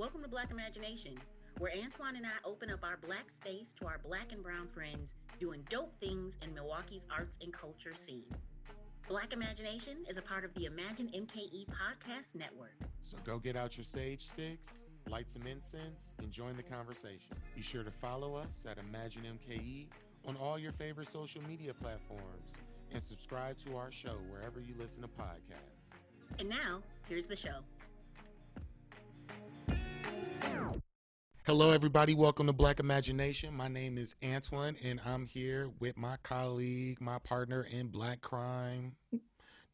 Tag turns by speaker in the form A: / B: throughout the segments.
A: Welcome to Black Imagination, where Antoine and I open up our black space to our black and brown friends doing dope things in Milwaukee's arts and culture scene. Black Imagination is a part of the Imagine MKE podcast network.
B: So go get out your sage sticks, light some incense, and join the conversation. Be sure to follow us at Imagine MKE on all your favorite social media platforms and subscribe to our show wherever you listen to podcasts.
A: And now, here's the show.
B: Hello, everybody. Welcome to Black Imagination. My name is Antoine, and I'm here with my colleague, my partner in Black Crime.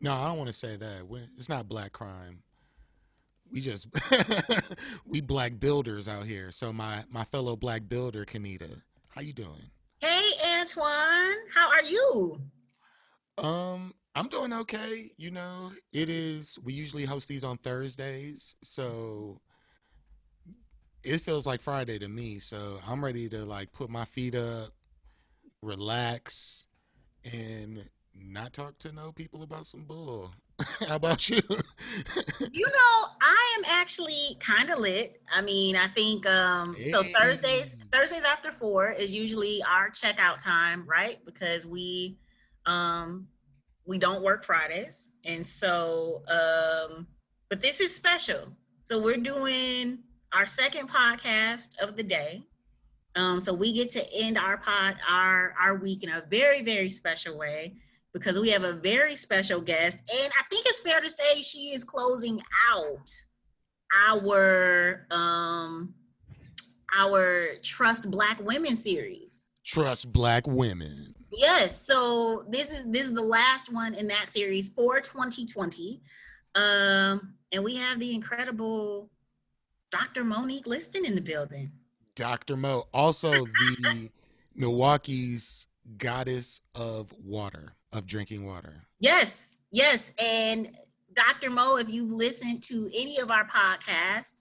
B: No, I don't want to say that. We're, it's not Black Crime. We just we black builders out here. So my my fellow black builder, Kanita, how you doing?
A: Hey, Antoine. How are you?
B: Um, I'm doing okay. You know, it is. We usually host these on Thursdays, so it feels like Friday to me. So I'm ready to like put my feet up, relax, and not talk to no people about some bull. How about you?
A: you know, I am actually kind of lit. I mean, I think um hey. so Thursdays Thursdays after 4 is usually our checkout time, right? Because we um we don't work Fridays. And so um but this is special. So we're doing our second podcast of the day. Um, so we get to end our pod, our our week in a very very special way because we have a very special guest, and I think it's fair to say she is closing out our um our Trust Black Women series.
B: Trust Black Women.
A: Yes. So this is this is the last one in that series for 2020. Um, and we have the incredible Dr. Monique Liston in the building.
B: Dr. Mo, also the Milwaukee's goddess of water, of drinking water.
A: Yes, yes. And Dr. Mo, if you've listened to any of our podcasts,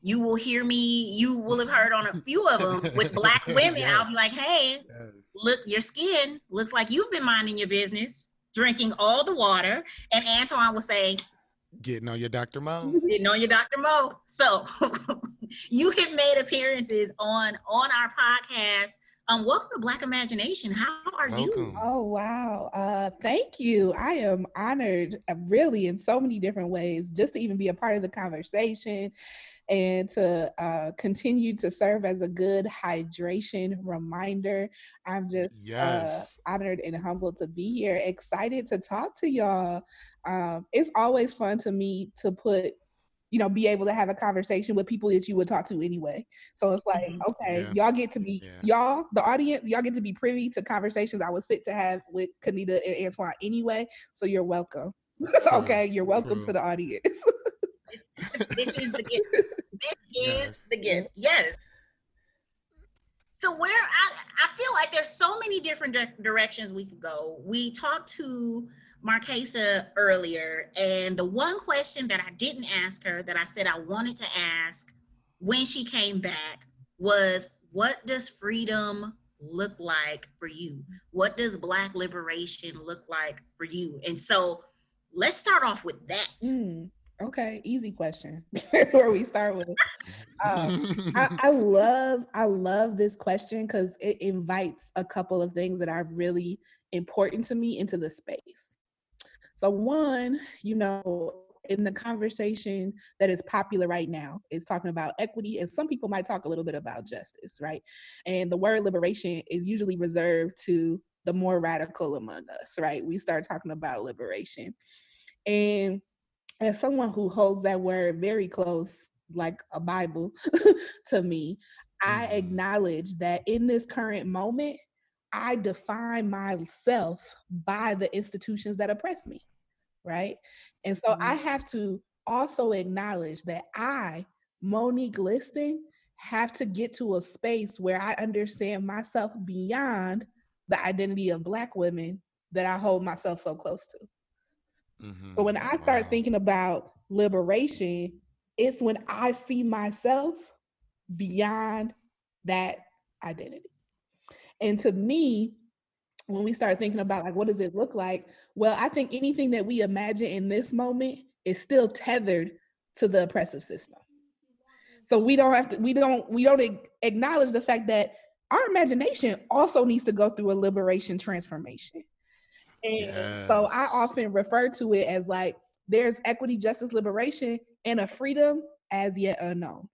A: you will hear me, you will have heard on a few of them with black women. yes. I'll be like, hey, yes. look, your skin looks like you've been minding your business, drinking all the water. And Antoine will say,
B: Getting on your Dr. Mo.
A: Getting on your Dr. Mo. So you have made appearances on on our podcast. Um, welcome to Black Imagination. How are welcome. you?
C: Oh wow. Uh thank you. I am honored uh, really in so many different ways just to even be a part of the conversation and to uh, continue to serve as a good hydration reminder. I'm just uh, yes. uh, honored and humbled to be here, excited to talk to y'all. Um, it's always fun to me to put you know, be able to have a conversation with people that you would talk to anyway. So it's like, mm-hmm. okay, yeah. y'all get to be yeah. y'all, the audience, y'all get to be privy to conversations I would sit to have with Kanita and Antoine anyway. So you're welcome. okay, you're welcome True. to the audience.
A: this is the gift. This yes. is the gift. Yes. So where I I feel like there's so many different di- directions we could go. We talked to Marquesa earlier, and the one question that I didn't ask her that I said I wanted to ask when she came back was, "What does freedom look like for you? What does Black liberation look like for you?" And so let's start off with that.
C: Mm. Okay, easy question. That's where we start with. Um, I, I, love, I love this question because it invites a couple of things that are really important to me into the space. So, one, you know, in the conversation that is popular right now is talking about equity, and some people might talk a little bit about justice, right? And the word liberation is usually reserved to the more radical among us, right? We start talking about liberation, and as someone who holds that word very close, like a Bible to me, I mm-hmm. acknowledge that in this current moment, I define myself by the institutions that oppress me, right? And so mm-hmm. I have to also acknowledge that I, Monique Liston, have to get to a space where I understand myself beyond the identity of Black women that I hold myself so close to. Mm-hmm. So when I start wow. thinking about liberation, it's when I see myself beyond that identity. And to me, when we start thinking about like what does it look like, well, I think anything that we imagine in this moment is still tethered to the oppressive system. so we don't have to we don't we don't acknowledge the fact that our imagination also needs to go through a liberation transformation and yes. so i often refer to it as like there's equity justice liberation and a freedom as yet unknown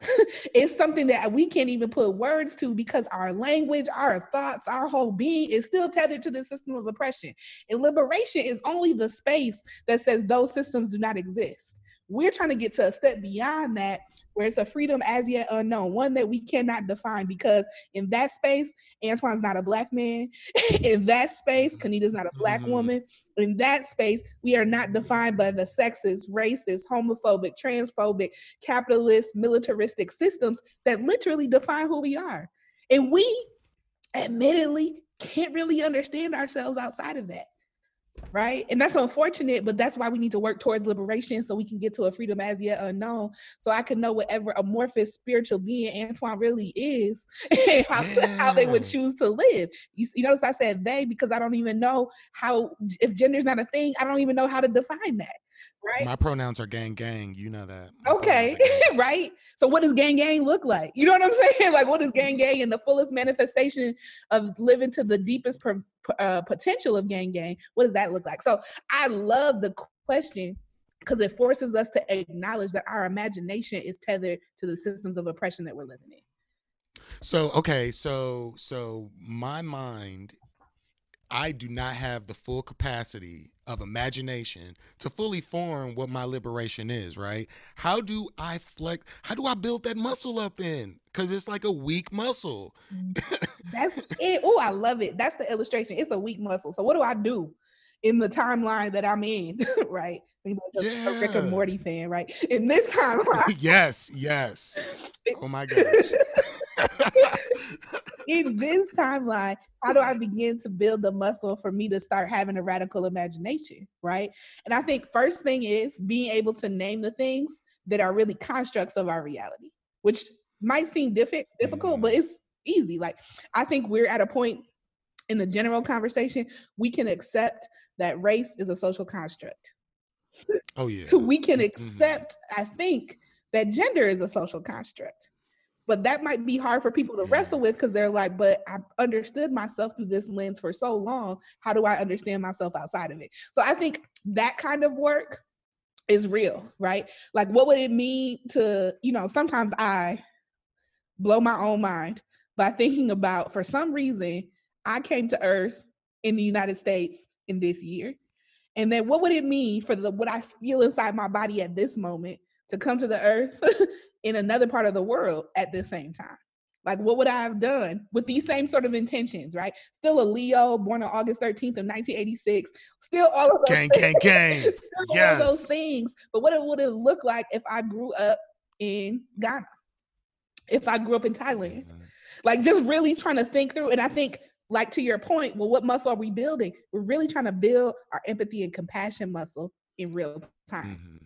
C: it's something that we can't even put words to because our language, our thoughts, our whole being is still tethered to the system of oppression. And liberation is only the space that says those systems do not exist. We're trying to get to a step beyond that where it's a freedom as yet unknown, one that we cannot define because in that space, Antoine's not a black man. in that space. Kanita's not a black mm-hmm. woman. In that space, we are not defined by the sexist, racist, homophobic, transphobic, capitalist, militaristic systems that literally define who we are. And we admittedly can't really understand ourselves outside of that right? And that's unfortunate, but that's why we need to work towards liberation so we can get to a freedom as yet unknown. So I can know whatever amorphous spiritual being Antoine really is and how, yeah. how they would choose to live. You, you notice I said they because I don't even know how, if gender's not a thing, I don't even know how to define that right?
B: My pronouns are gang gang. You know that.
C: My okay, right? So what does gang gang look like? You know what I'm saying? Like what is gang gang in the fullest manifestation of living to the deepest per, uh, potential of gang gang? What does that look like? So I love the question because it forces us to acknowledge that our imagination is tethered to the systems of oppression that we're living in.
B: So okay, so so my mind I do not have the full capacity of imagination to fully form what my liberation is, right? How do I flex? How do I build that muscle up in? Because it's like a weak muscle.
C: Mm, that's it. Oh, I love it. That's the illustration. It's a weak muscle. So what do I do in the timeline that I'm in, right? yeah. a Rick and Morty fan, right? In this timeline.
B: yes, yes. Oh my gosh.
C: in this timeline, how do I begin to build the muscle for me to start having a radical imagination? Right. And I think first thing is being able to name the things that are really constructs of our reality, which might seem diffi- difficult, but mm-hmm. it's easy. Like I think we're at a point in the general conversation, we can accept that race is a social construct.
B: Oh yeah.
C: we can mm-hmm. accept, mm-hmm. I think, that gender is a social construct but that might be hard for people to wrestle with because they're like but i've understood myself through this lens for so long how do i understand myself outside of it so i think that kind of work is real right like what would it mean to you know sometimes i blow my own mind by thinking about for some reason i came to earth in the united states in this year and then what would it mean for the what i feel inside my body at this moment to come to the earth in another part of the world at the same time. Like, what would I have done with these same sort of intentions, right? Still a Leo, born on August 13th of 1986. Still all of those
B: gang, things. gang, gang.
C: Still yes. all those things. But what it would have looked like if I grew up in Ghana, if I grew up in Thailand. Like, just really trying to think through. And I think, like, to your point, well, what muscle are we building? We're really trying to build our empathy and compassion muscle in real time. Mm-hmm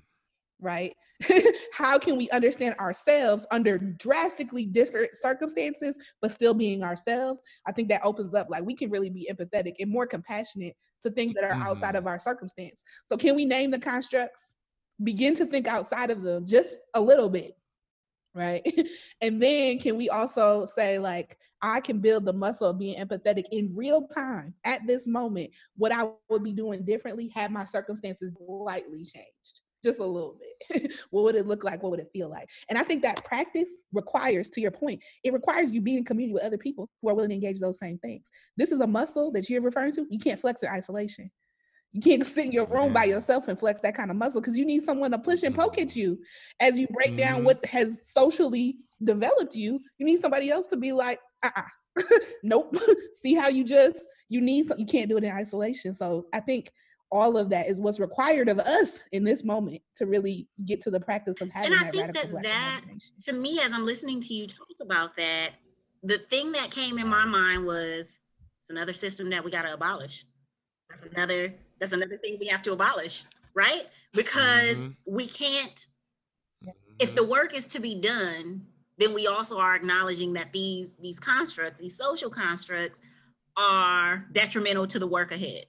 C: right? How can we understand ourselves under drastically different circumstances, but still being ourselves? I think that opens up, like, we can really be empathetic and more compassionate to things that are mm-hmm. outside of our circumstance. So, can we name the constructs? Begin to think outside of them just a little bit, right? and then, can we also say, like, I can build the muscle of being empathetic in real time at this moment, what I would be doing differently had my circumstances slightly changed just a little bit. what would it look like? What would it feel like? And I think that practice requires, to your point, it requires you being in community with other people who are willing to engage those same things. This is a muscle that you're referring to. You can't flex in isolation. You can't sit in your room by yourself and flex that kind of muscle because you need someone to push and poke at you as you break down mm-hmm. what has socially developed you. You need somebody else to be like, uh-uh. nope. See how you just you need some, you can't do it in isolation. So I think all of that is what's required of us in this moment to really get to the practice of having and I that think radical that, that
A: to me as i'm listening to you talk about that the thing that came in my mind was it's another system that we got to abolish that's another that's another thing we have to abolish right because mm-hmm. we can't if the work is to be done then we also are acknowledging that these these constructs these social constructs are detrimental to the work ahead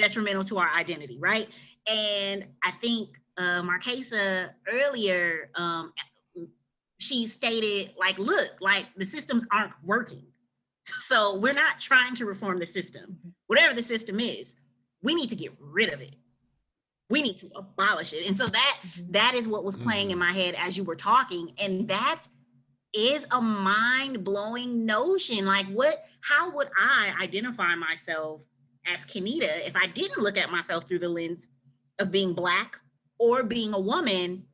A: detrimental to our identity, right? And I think uh, Marquesa earlier um, she stated, like, look, like the systems aren't working. So we're not trying to reform the system. Mm-hmm. Whatever the system is, we need to get rid of it. We need to abolish it. And so that mm-hmm. that is what was playing in mm-hmm. my head as you were talking. And that is a mind-blowing notion. Like what how would I identify myself as Kenita if I didn't look at myself through the lens of being black or being a woman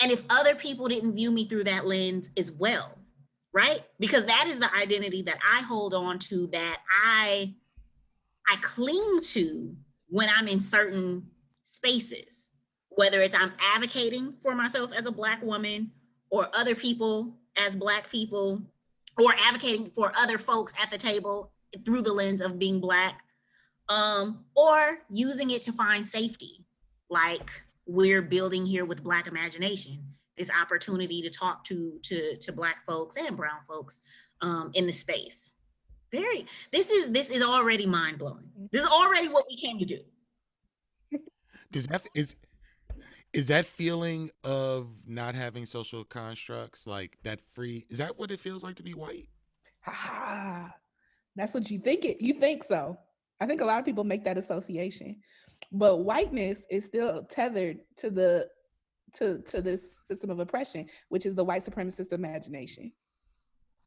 A: and if other people didn't view me through that lens as well right because that is the identity that i hold on to that i i cling to when i'm in certain spaces whether it's i'm advocating for myself as a black woman or other people as black people or advocating for other folks at the table through the lens of being black um, or using it to find safety. Like we're building here with black imagination this opportunity to talk to to to black folks and brown folks um, in the space very this is this is already mind-blowing. This is already what we came to do.
B: Does that is is that feeling of not having social constructs like that free is that what it feels like to be white?
C: Ah, that's what you think it you think so. I think a lot of people make that association. But whiteness is still tethered to the to to this system of oppression which is the white supremacist imagination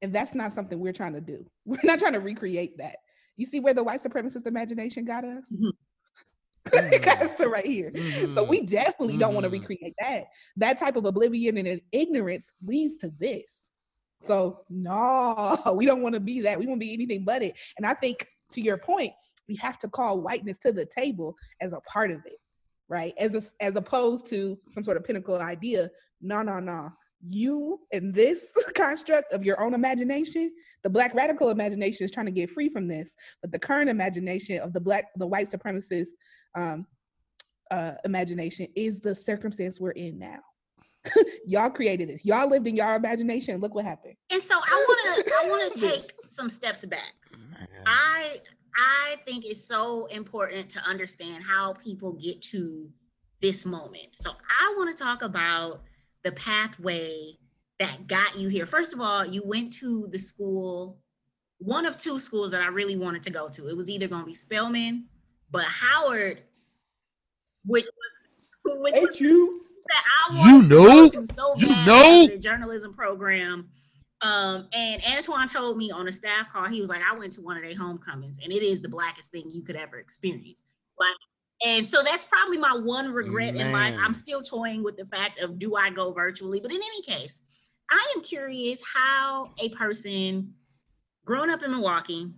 C: and that's not something we're trying to do we're not trying to recreate that you see where the white supremacist imagination got us mm-hmm. it got us to right here mm-hmm. so we definitely mm-hmm. don't want to recreate that that type of oblivion and ignorance leads to this so no we don't want to be that we want to be anything but it and i think to your point we have to call whiteness to the table as a part of it, right? As a, as opposed to some sort of pinnacle idea. No, no, no. You and this construct of your own imagination, the black radical imagination is trying to get free from this, but the current imagination of the black, the white supremacist um, uh, imagination is the circumstance we're in now. y'all created this. Y'all lived in your imagination. Look what happened.
A: And so I want to I want to take some steps back. I I think it's so important to understand how people get to this moment. So I want to talk about the pathway that got you here. First of all, you went to the school, one of two schools that I really wanted to go to. It was either going to be Spelman, but Howard, which was which was
B: you, that I wanted you know, to, to so you know,
A: the journalism program um, and Antoine told me on a staff call, he was like, I went to one of their homecomings and it is the blackest thing you could ever experience. Like, and so that's probably my one regret Man. in life. I'm still toying with the fact of do I go virtually? But in any case, I am curious how a person growing up in Milwaukee,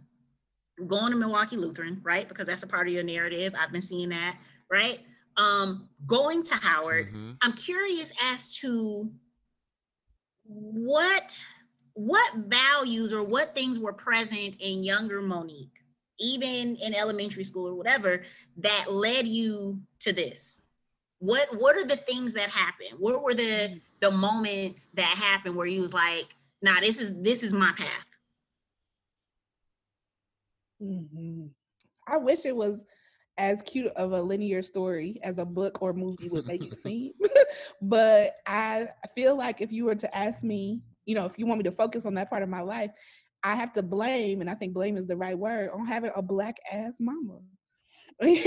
A: going to Milwaukee Lutheran, right? Because that's a part of your narrative. I've been seeing that, right? Um, going to Howard. Mm-hmm. I'm curious as to what what values or what things were present in younger Monique, even in elementary school or whatever, that led you to this? What what are the things that happened? What were the mm-hmm. the moments that happened where you was like, nah, this is this is my path?
C: Mm-hmm. I wish it was as cute of a linear story as a book or movie would make it seem. but I feel like if you were to ask me you know, if you want me to focus on that part of my life, I have to blame, and I think blame is the right word, on having a black ass mama. That's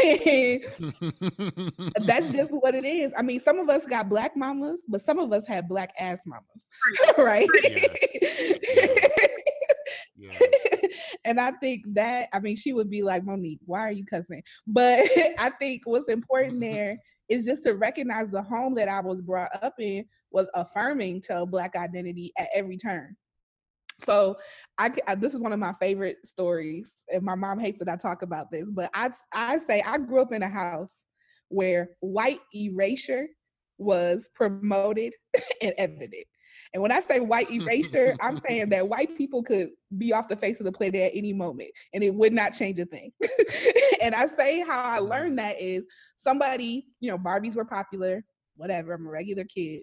C: just what it is. I mean, some of us got black mamas, but some of us had black ass mamas, right? Yes. yes. and I think that, I mean, she would be like, Monique, why are you cussing? But I think what's important there is just to recognize the home that I was brought up in was affirming to black identity at every turn. So I, I, this is one of my favorite stories, and my mom hates that I talk about this, but I I say I grew up in a house where white erasure was promoted and evident. And when I say white erasure, I'm saying that white people could be off the face of the planet at any moment and it would not change a thing. and I say how I mm-hmm. learned that is somebody, you know, Barbies were popular, whatever, I'm a regular kid.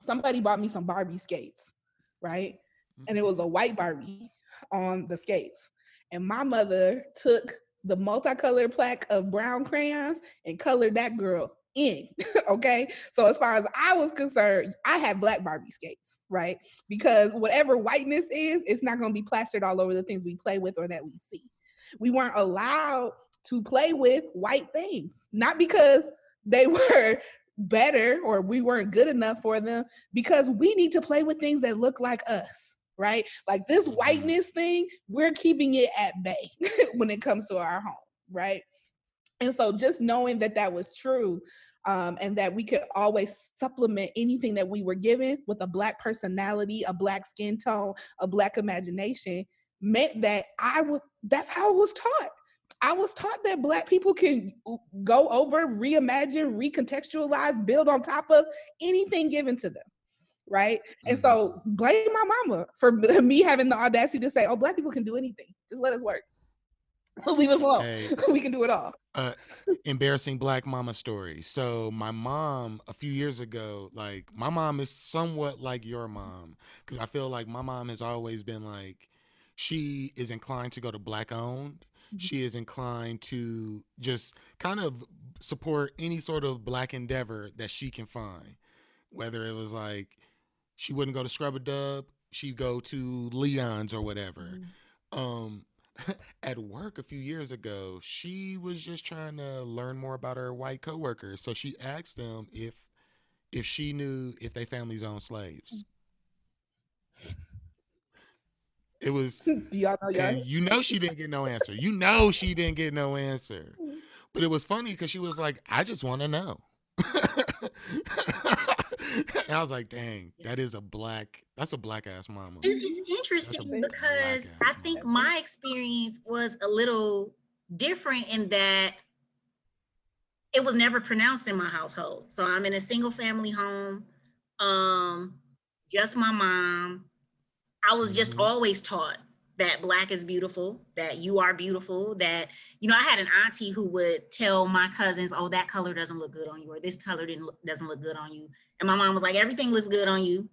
C: Somebody bought me some Barbie skates, right? And it was a white Barbie on the skates. And my mother took the multicolored plaque of brown crayons and colored that girl in. okay. So as far as I was concerned, I had black Barbie skates, right? Because whatever whiteness is, it's not going to be plastered all over the things we play with or that we see. We weren't allowed to play with white things, not because they were better or we weren't good enough for them, because we need to play with things that look like us. Right? Like this mm-hmm. whiteness thing, we're keeping it at bay when it comes to our home, right? And so just knowing that that was true um, and that we could always supplement anything that we were given with a black personality, a black skin tone, a black imagination meant that I would, that's how I was taught. I was taught that black people can go over, reimagine, recontextualize, build on top of anything given to them. Right. Mm-hmm. And so blame my mama for me having the audacity to say, oh, black people can do anything. Just let us work. Leave us alone. Hey, we can do it all.
B: Uh, embarrassing black mama story. So my mom, a few years ago, like my mom is somewhat like your mom because I feel like my mom has always been like, she is inclined to go to black owned. Mm-hmm. She is inclined to just kind of support any sort of black endeavor that she can find. Whether it was like she wouldn't go to Scrub a Dub, she'd go to Leon's or whatever. Mm-hmm. Um, at work a few years ago, she was just trying to learn more about her white coworkers. So she asked them if if she knew if they families own slaves. It was y'all know y'all. you know she didn't get no answer. You know she didn't get no answer. But it was funny because she was like, I just want to know. and I was like, dang, that is a black, that's a black ass mama.
A: It's interesting because I think mama. my experience was a little different in that it was never pronounced in my household. So I'm in a single family home, um, just my mom. I was just mm-hmm. always taught that black is beautiful, that you are beautiful, that you know, I had an auntie who would tell my cousins, "Oh, that color doesn't look good on you, or this color didn't look, doesn't look good on you," and my mom was like, "Everything looks good on you,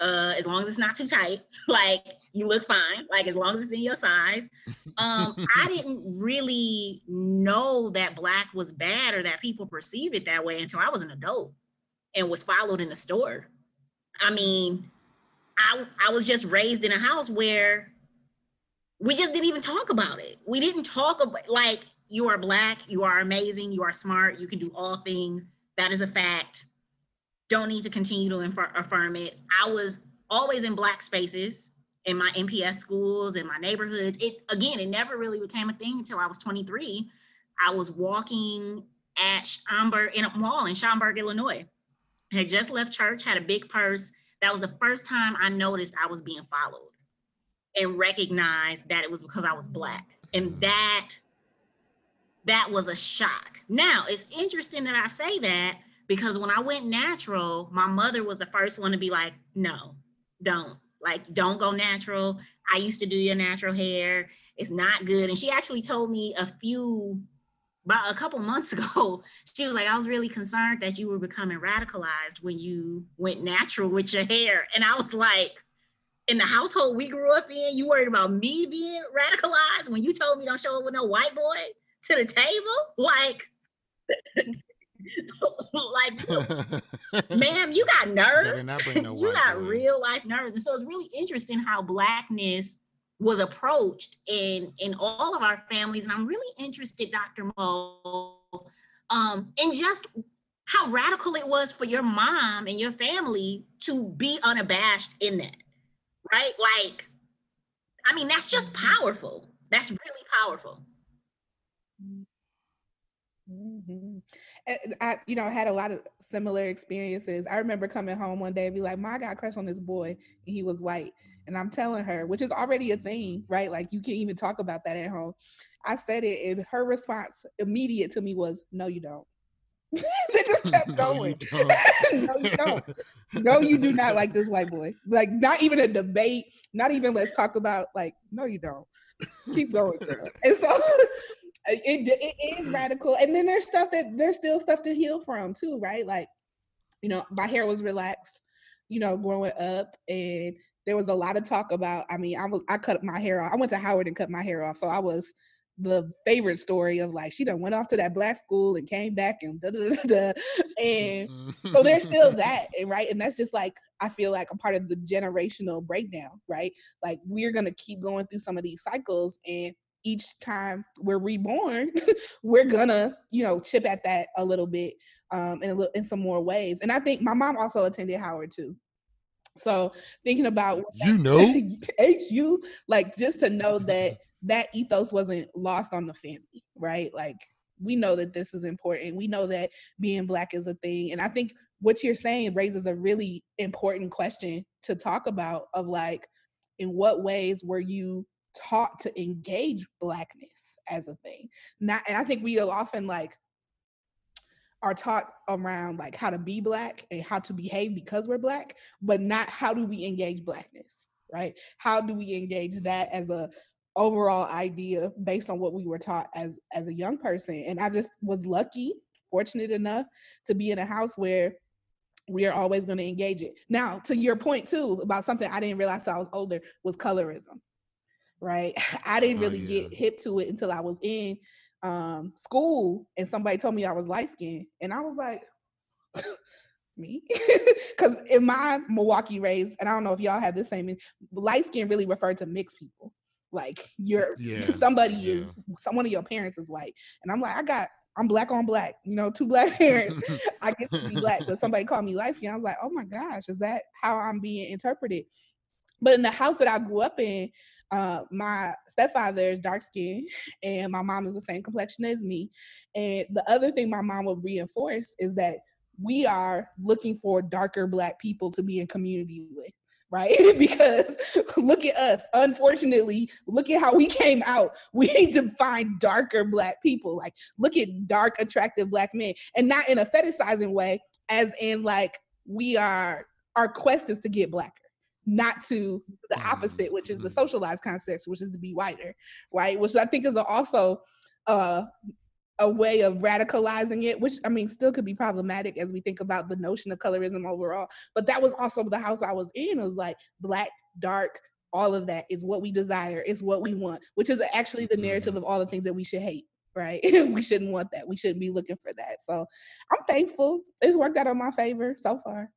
A: uh, as long as it's not too tight. like you look fine. Like as long as it's in your size." Um, I didn't really know that black was bad or that people perceive it that way until I was an adult and was followed in the store. I mean, I I was just raised in a house where we just didn't even talk about it. We didn't talk about like you are black, you are amazing, you are smart, you can do all things. That is a fact. Don't need to continue to infer- affirm it. I was always in black spaces in my MPS schools in my neighborhoods. It again, it never really became a thing until I was 23. I was walking at Schaumburg in a mall in Schaumburg, Illinois. I had just left church, had a big purse. That was the first time I noticed I was being followed and recognized that it was because I was black. And mm-hmm. that that was a shock. Now, it's interesting that I say that because when I went natural, my mother was the first one to be like, "No, don't. Like don't go natural. I used to do your natural hair. It's not good." And she actually told me a few about a couple months ago, she was like, I was really concerned that you were becoming radicalized when you went natural with your hair. And I was like, in the household we grew up in, you worried about me being radicalized when you told me don't show up with no white boy to the table? Like, like, ma'am, you got nerves. No you got boy. real life nerves. And so it's really interesting how blackness was approached in in all of our families. And I'm really interested, Dr. Mo, um, in just how radical it was for your mom and your family to be unabashed in that right? Like, I mean, that's just powerful. That's really powerful.
C: Mm-hmm. I, you know, had a lot of similar experiences. I remember coming home one day and be like, "My, a crush on this boy, and he was white." And I'm telling her, which is already a thing, right? Like you can't even talk about that at home. I said it, and her response immediate to me was, "No, you don't." kept going. no, you don't. No, you do not like this white boy. Like, not even a debate. Not even let's talk about. Like, no, you don't. Keep going, girl. And so it, it is radical. And then there's stuff that there's still stuff to heal from too, right? Like, you know, my hair was relaxed, you know, growing up, and there was a lot of talk about. I mean, I was I cut my hair off. I went to Howard and cut my hair off, so I was the favorite story of like she done went off to that black school and came back and da da da, da. and so there's still that and right and that's just like I feel like a part of the generational breakdown right like we're gonna keep going through some of these cycles and each time we're reborn we're gonna you know chip at that a little bit um in a little in some more ways and I think my mom also attended Howard too so thinking about
B: you know
C: HU like just to know that that ethos wasn't lost on the family, right? Like we know that this is important. We know that being black is a thing. And I think what you're saying raises a really important question to talk about of like in what ways were you taught to engage blackness as a thing? Not and I think we often like are taught around like how to be black and how to behave because we're black, but not how do we engage blackness, right? How do we engage that as a overall idea based on what we were taught as as a young person and i just was lucky fortunate enough to be in a house where we are always going to engage it now to your point too about something i didn't realize till i was older was colorism right i didn't oh, really oh, yeah. get hip to it until i was in um, school and somebody told me i was light skinned and i was like me because in my milwaukee raised and i don't know if y'all had the same light skin really referred to mixed people like you're yeah. somebody yeah. is someone of your parents is white. And I'm like, I got I'm black on black, you know, two black parents. I get to be black. But somebody called me light skin. I was like, oh my gosh, is that how I'm being interpreted? But in the house that I grew up in, uh, my stepfather is dark skinned and my mom is the same complexion as me. And the other thing my mom would reinforce is that we are looking for darker black people to be in community with right? because look at us. Unfortunately, look at how we came out. We need to find darker black people. Like, look at dark, attractive black men, and not in a fetishizing way, as in like we are. Our quest is to get blacker not to the mm-hmm. opposite, which is the mm-hmm. socialized context, which is to be whiter, right? Which I think is also uh, a way of radicalizing it, which I mean still could be problematic as we think about the notion of colorism overall. But that was also the house I was in. It was like black, dark, all of that is what we desire, is what we want, which is actually the narrative of all the things that we should hate, right? we shouldn't want that. We shouldn't be looking for that. So I'm thankful. It's worked out in my favor so far.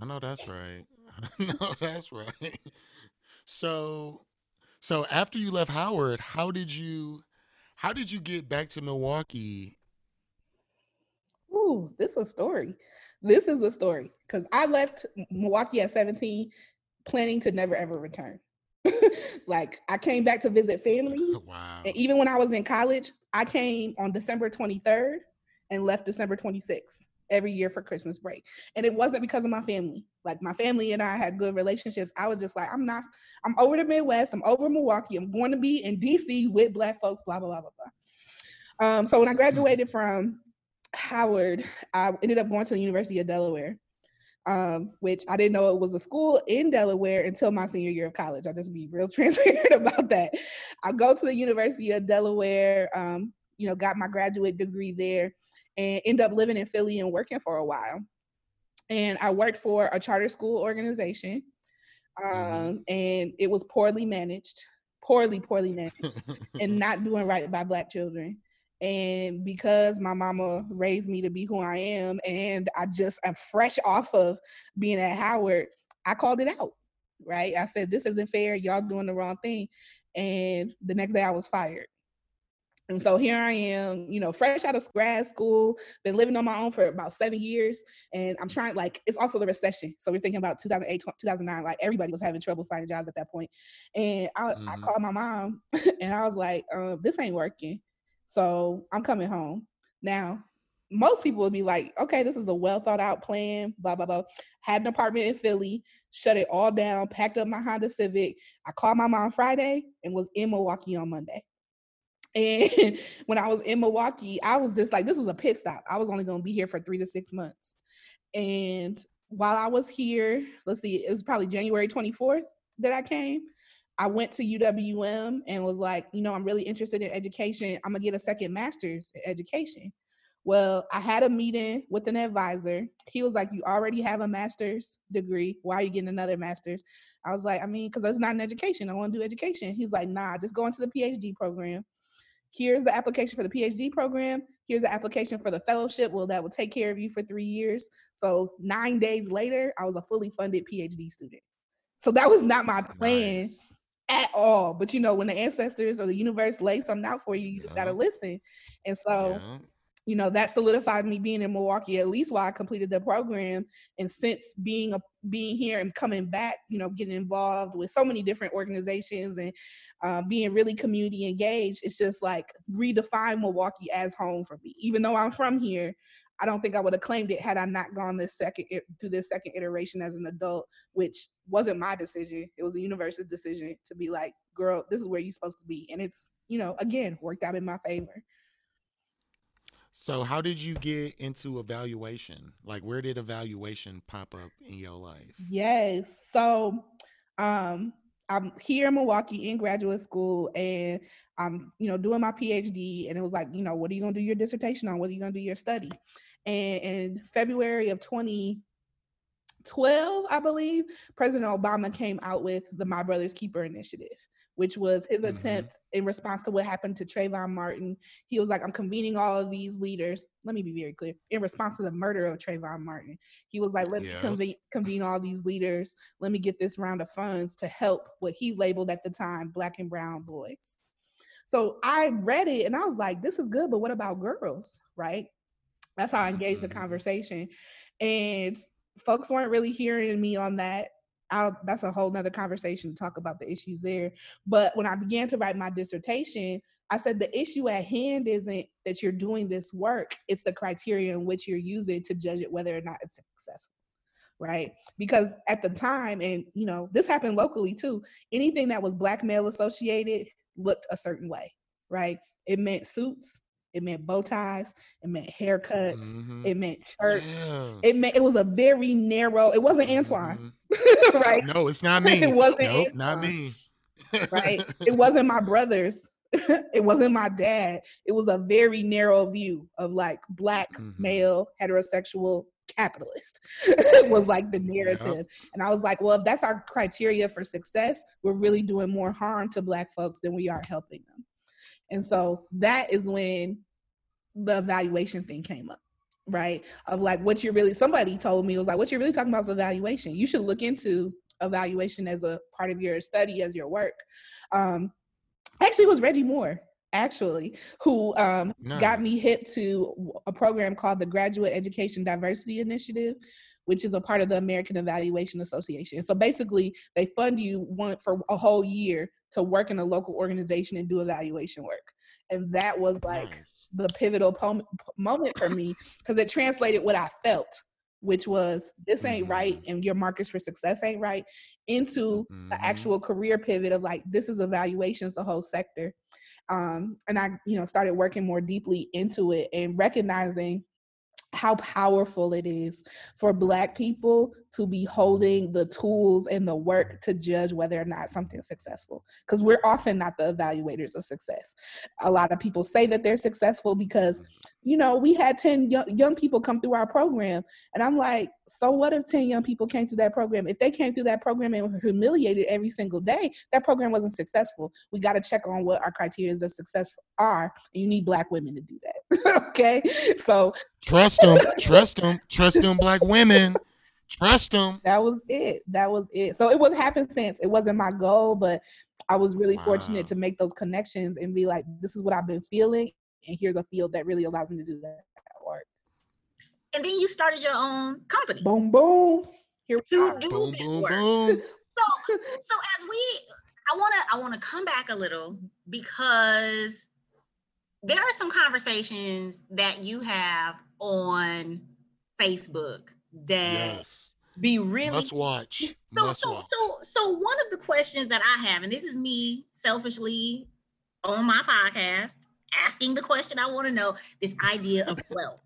B: I know that's right. Know that's right. So so after you left Howard, how did you how did you get back to Milwaukee?
C: Ooh, this is a story. This is a story because I left Milwaukee at 17, planning to never ever return. like I came back to visit family. Wow. And even when I was in college, I came on December 23rd and left December 26th every year for Christmas break. And it wasn't because of my family. Like my family and I had good relationships. I was just like, I'm not, I'm over the Midwest, I'm over Milwaukee, I'm going to be in DC with black folks, blah, blah, blah, blah, blah. Um, so when I graduated from Howard, I ended up going to the University of Delaware. Um, which I didn't know it was a school in Delaware until my senior year of college. I'll just be real transparent about that. I go to the University of Delaware, um, you know, got my graduate degree there and end up living in Philly and working for a while. And I worked for a charter school organization, mm-hmm. um, and it was poorly managed, poorly, poorly managed, and not doing right by Black children. And because my mama raised me to be who I am, and I just am fresh off of being at Howard, I called it out. Right? I said, This isn't fair. Y'all doing the wrong thing. And the next day I was fired. And so here I am, you know, fresh out of grad school, been living on my own for about seven years. And I'm trying, like, it's also the recession. So we're thinking about 2008, 2009, like everybody was having trouble finding jobs at that point. And I, mm-hmm. I called my mom and I was like, um, this ain't working. So I'm coming home. Now, most people would be like, okay, this is a well thought out plan, blah, blah, blah. Had an apartment in Philly, shut it all down, packed up my Honda Civic. I called my mom Friday and was in Milwaukee on Monday. And when I was in Milwaukee, I was just like, this was a pit stop. I was only going to be here for three to six months. And while I was here, let's see, it was probably January 24th that I came. I went to UWM and was like, you know, I'm really interested in education. I'm going to get a second master's in education. Well, I had a meeting with an advisor. He was like, You already have a master's degree. Why are you getting another master's? I was like, I mean, because that's not an education. I want to do education. He's like, Nah, just go into the PhD program. Here's the application for the PhD program. Here's the application for the fellowship. Well, that will take care of you for three years. So, nine days later, I was a fully funded PhD student. So, that was not my plan. Nice at all. But you know, when the ancestors or the universe lay something out for you, you yeah. gotta listen. And so yeah you know that solidified me being in milwaukee at least while i completed the program. And since being a being here and coming back you know getting involved with so many different organizations and uh, being really community engaged it's just like redefine milwaukee as home for me. Even though i'm from here i don't think i would have claimed it had i not gone this second through this second iteration as an adult which wasn't my decision. It was the universe's decision to be like girl this is where you're supposed to be. And it's you know again worked out in my favor
B: so, how did you get into evaluation? Like, where did evaluation pop up in your life?
C: Yes. So, um, I'm here in Milwaukee in graduate school, and I'm, you know, doing my PhD. And it was like, you know, what are you gonna do your dissertation on? What are you gonna do your study? And in February of 2012, I believe, President Obama came out with the My Brother's Keeper initiative which was his mm-hmm. attempt in response to what happened to Trayvon Martin. He was like, I'm convening all of these leaders. Let me be very clear. In response to the murder of Trayvon Martin, he was like, let yeah. me convene, convene all these leaders. Let me get this round of funds to help what he labeled at the time black and brown boys. So I read it and I was like, this is good, but what about girls? Right? That's how I engaged mm-hmm. the conversation. And folks weren't really hearing me on that I'll, that's a whole nother conversation to talk about the issues there. But when I began to write my dissertation, I said the issue at hand isn't that you're doing this work, it's the criteria in which you're using to judge it whether or not it's successful. Right. Because at the time, and you know, this happened locally too, anything that was black male associated looked a certain way. Right. It meant suits, it meant bow ties. It meant haircuts. Mm-hmm. It meant church. Yeah. It meant it was a very narrow. It wasn't Antoine,
B: mm-hmm. right? No, it's not me. it wasn't. Nope, Antoine, not me.
C: right. It wasn't my brothers. it wasn't my dad. It was a very narrow view of like black mm-hmm. male heterosexual capitalist. it was like the narrative. Yep. And I was like, well, if that's our criteria for success, we're really doing more harm to black folks than we are helping them. And so that is when the evaluation thing came up, right? Of like what you're really, somebody told me, was like, what you're really talking about is evaluation. You should look into evaluation as a part of your study, as your work. Um, actually, was Reggie Moore actually who um, nice. got me hip to a program called the graduate education diversity initiative which is a part of the american evaluation association so basically they fund you one for a whole year to work in a local organization and do evaluation work. And that was like nice. the pivotal moment for me because it translated what I felt, which was this ain't right and your markers for success ain't right, into mm-hmm. the actual career pivot of like, this is evaluations, the whole sector. Um, and I, you know, started working more deeply into it and recognizing how powerful it is for black people to be holding the tools and the work to judge whether or not something's successful because we're often not the evaluators of success. A lot of people say that they're successful because you know we had 10 young, young people come through our program and i'm like so what if 10 young people came through that program if they came through that program and were humiliated every single day that program wasn't successful we got to check on what our criteria of success are and you need black women to do that okay so
B: trust them trust them trust them black women Trust them.
C: That was it. That was it. So it was happenstance. It wasn't my goal, but I was really wow. fortunate to make those connections and be like, this is what I've been feeling. And here's a field that really allows me to do that work.
A: And then you started your own company.
C: Boom, boom.
A: Here we are. Do boom, boom, work. boom. So, so as we, I want to, I want to come back a little because there are some conversations that you have on Facebook that yes. be really
B: must watch.
A: So,
B: must
A: so,
B: watch.
A: so, so one of the questions that I have, and this is me selfishly on my podcast asking the question I want to know: this idea of wealth,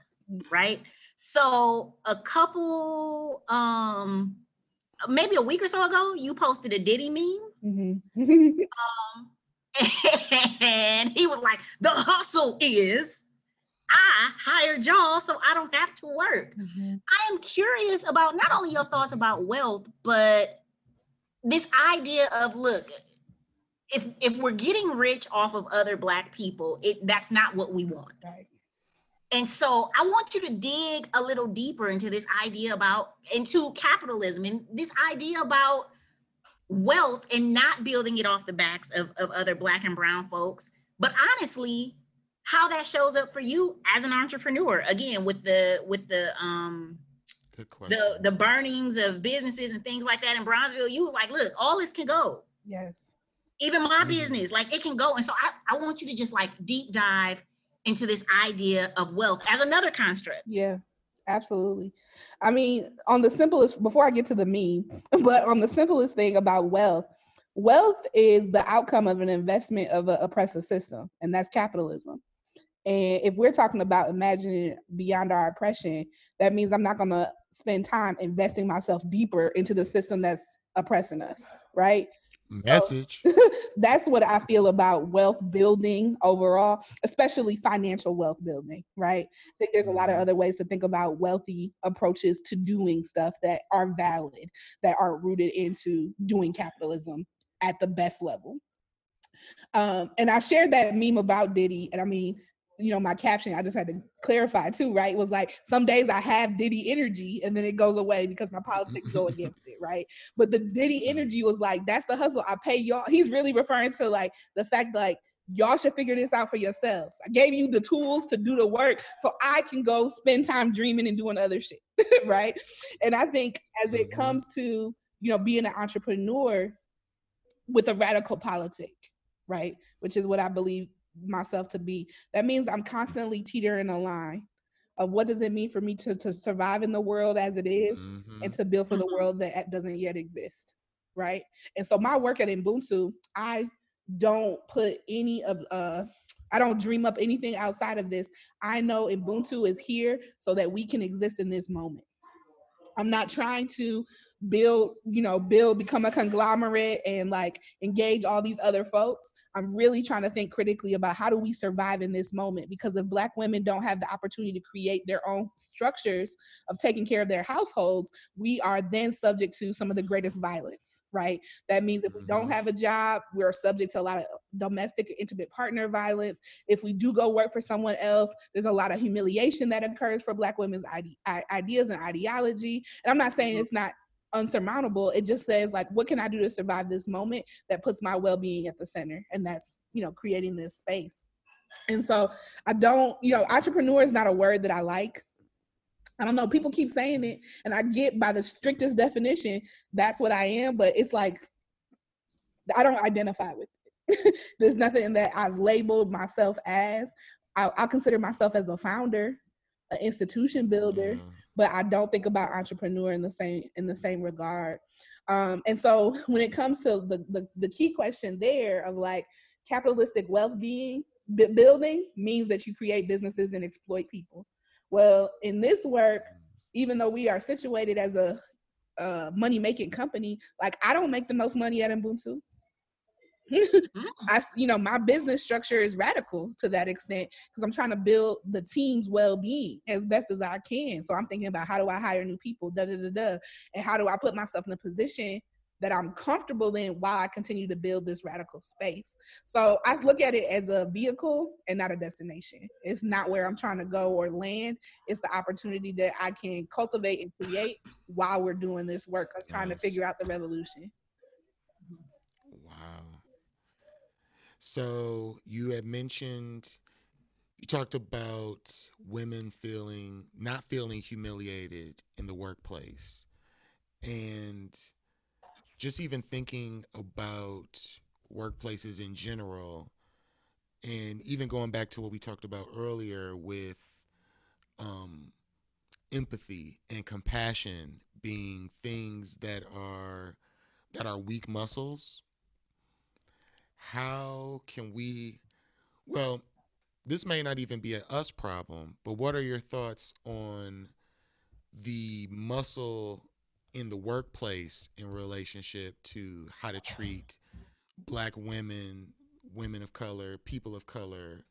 A: right? So, a couple, um, maybe a week or so ago, you posted a Diddy meme. Mm-hmm. um, and he was like, "The hustle is." I hired y'all so I don't have to work. Mm-hmm. I am curious about not only your thoughts about wealth, but this idea of look, if if we're getting rich off of other black people, it that's not what we want. Right. And so I want you to dig a little deeper into this idea about into capitalism and this idea about wealth and not building it off the backs of, of other black and brown folks, but honestly, how that shows up for you as an entrepreneur. Again, with the with the um the the burnings of businesses and things like that in Bronzeville, you was like, look, all this can go.
C: Yes.
A: Even my mm-hmm. business, like it can go. And so I, I want you to just like deep dive into this idea of wealth as another construct.
C: Yeah, absolutely. I mean, on the simplest, before I get to the me, but on the simplest thing about wealth, wealth is the outcome of an investment of an oppressive system, and that's capitalism. And if we're talking about imagining beyond our oppression, that means I'm not going to spend time investing myself deeper into the system that's oppressing us, right?
B: Message.
C: So, that's what I feel about wealth building overall, especially financial wealth building, right? I think there's a lot of mm-hmm. other ways to think about wealthy approaches to doing stuff that are valid, that are rooted into doing capitalism at the best level. Um, and I shared that meme about Diddy, and I mean, you know, my caption, I just had to clarify too, right? It was like some days I have Diddy energy and then it goes away because my politics go against it, right? But the Diddy energy was like, that's the hustle. I pay y'all. He's really referring to like the fact like y'all should figure this out for yourselves. I gave you the tools to do the work so I can go spend time dreaming and doing other shit, right? And I think as it mm-hmm. comes to, you know, being an entrepreneur with a radical politic, right? Which is what I believe myself to be. That means I'm constantly teetering a line of what does it mean for me to, to survive in the world as it is mm-hmm. and to build for the mm-hmm. world that doesn't yet exist. Right. And so my work at Ubuntu, I don't put any of uh I don't dream up anything outside of this. I know Ubuntu is here so that we can exist in this moment. I'm not trying to build, you know, build, become a conglomerate and like engage all these other folks. I'm really trying to think critically about how do we survive in this moment because if black women don't have the opportunity to create their own structures of taking care of their households, we are then subject to some of the greatest violence, right? That means if we don't mm-hmm. have a job, we're subject to a lot of domestic intimate partner violence. If we do go work for someone else, there's a lot of humiliation that occurs for black women's ide- ideas and ideology. And I'm not saying mm-hmm. it's not unsurmountable. It just says like what can i do to survive this moment that puts my well-being at the center? And that's you know creating this space. And so i don't you know entrepreneur is not a word that i like. I don't know. People keep saying it and i get by the strictest definition that's what i am but it's like i don't identify with it. There's nothing that i've labeled myself as. I i consider myself as a founder an institution builder mm but I don't think about entrepreneur in the same in the same regard. Um, and so when it comes to the, the, the key question there of like capitalistic wealth being building means that you create businesses and exploit people. Well, in this work, even though we are situated as a, a money making company, like I don't make the most money at Ubuntu. Mm. I, you know, my business structure is radical to that extent because I'm trying to build the team's well-being as best as I can. So I'm thinking about how do I hire new people, da da da da, and how do I put myself in a position that I'm comfortable in while I continue to build this radical space. So I look at it as a vehicle and not a destination. It's not where I'm trying to go or land. It's the opportunity that I can cultivate and create while we're doing this work of trying nice. to figure out the revolution.
B: So you had mentioned you talked about women feeling not feeling humiliated in the workplace. And just even thinking about workplaces in general and even going back to what we talked about earlier with um, empathy and compassion being things that are that are weak muscles how can we well this may not even be a us problem but what are your thoughts on the muscle in the workplace in relationship to how to treat black women women of color people of color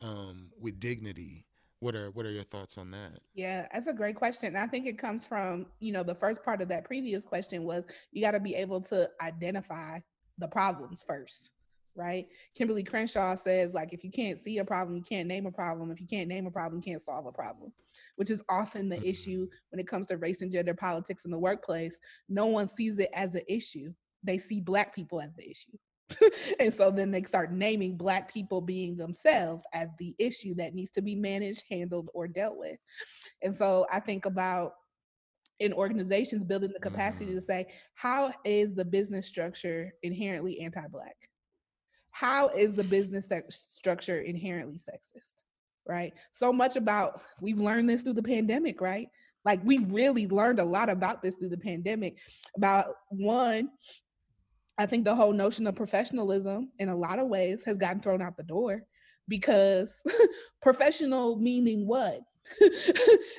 B: um, with dignity? What are what are your thoughts on that?
C: Yeah that's a great question and i think it comes from you know the first part of that previous question was you got to be able to identify the problems first right? Kimberlé Crenshaw says like if you can't see a problem you can't name a problem. If you can't name a problem you can't solve a problem which is often the mm-hmm. issue when it comes to race and gender politics in the workplace. No one sees it as an issue. They see black people as the issue. And so then they start naming black people being themselves as the issue that needs to be managed handled or dealt with. And so i think about in organizations building the capacity mm-hmm. to say how is the business structure inherently anti-black how is the business structure inherently sexist right so much about we've learned this through the pandemic right like we really learned a lot about this through the pandemic about one I think the whole notion of professionalism in a lot of ways has gotten thrown out the door because professional meaning what?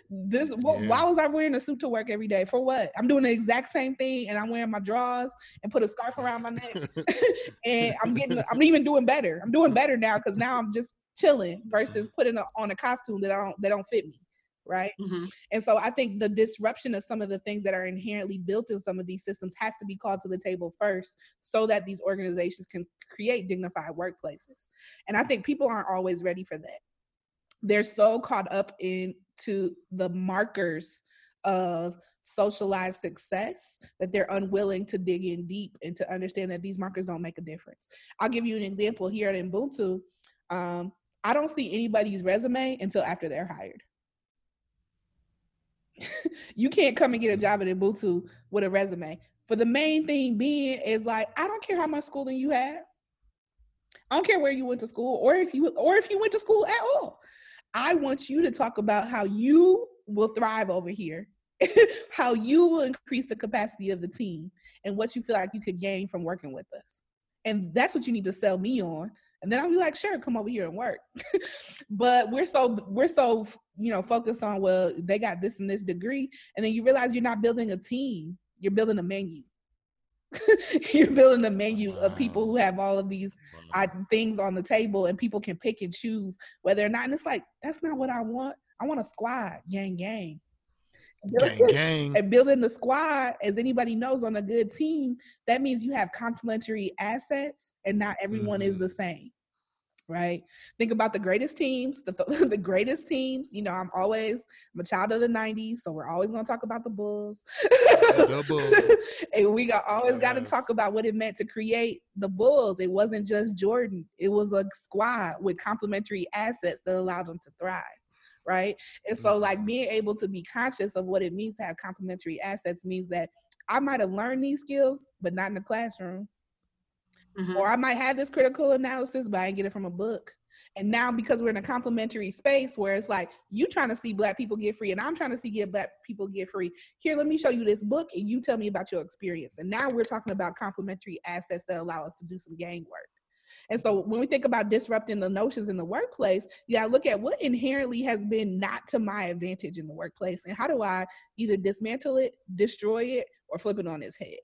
C: this yeah. why was I wearing a suit to work every day? For what? I'm doing the exact same thing and I'm wearing my drawers and put a scarf around my neck and I'm getting I'm even doing better. I'm doing better now because now I'm just chilling versus putting a, on a costume that I don't that don't fit me right? Mm-hmm. And so I think the disruption of some of the things that are inherently built in some of these systems has to be called to the table first so that these organizations can create dignified workplaces. And I think people aren't always ready for that. They're so caught up into the markers of socialized success that they're unwilling to dig in deep and to understand that these markers don't make a difference. I'll give you an example here at Ubuntu. Um, I don't see anybody's resume until after they're hired. you can't come and get a mm-hmm. job at Ubuntu with a resume. For the main thing being is like, I don't care how much schooling you had. I don't care where you went to school or if you or if you went to school at all. I want you to talk about how you will thrive over here, how you will increase the capacity of the team, and what you feel like you could gain from working with us. And that's what you need to sell me on and then I'll be like, sure, come over here and work. but we're so we're so you know focused on well, they got this and this degree, and then you realize you're not building a team, you're building a menu. you're building a menu wow. of people who have all of these wow. things on the table, and people can pick and choose whether or not. And it's like that's not what I want. I want a squad, gang, gang.
B: Gang, gang.
C: And building the squad, as anybody knows, on a good team, that means you have complementary assets, and not everyone mm-hmm. is the same. Right. Think about the greatest teams, the, the greatest teams. You know, I'm always I'm a child of the '90s, so we're always going to talk about the Bulls. the Bulls. and we got always yes. got to talk about what it meant to create the Bulls. It wasn't just Jordan; it was a squad with complementary assets that allowed them to thrive right? And so, like, mm-hmm. being able to be conscious of what it means to have complementary assets means that I might have learned these skills, but not in the classroom. Mm-hmm. Or I might have this critical analysis, but I didn't get it from a book. And now, because we're in a complementary space where it's like you trying to see black people get free, and I'm trying to see get black people get free. Here, let me show you this book, and you tell me about your experience. And now we're talking about complementary assets that allow us to do some gang work. And so when we think about disrupting the notions in the workplace, you gotta look at what inherently has been not to my advantage in the workplace and how do I either dismantle it, destroy it, or flip it on its head.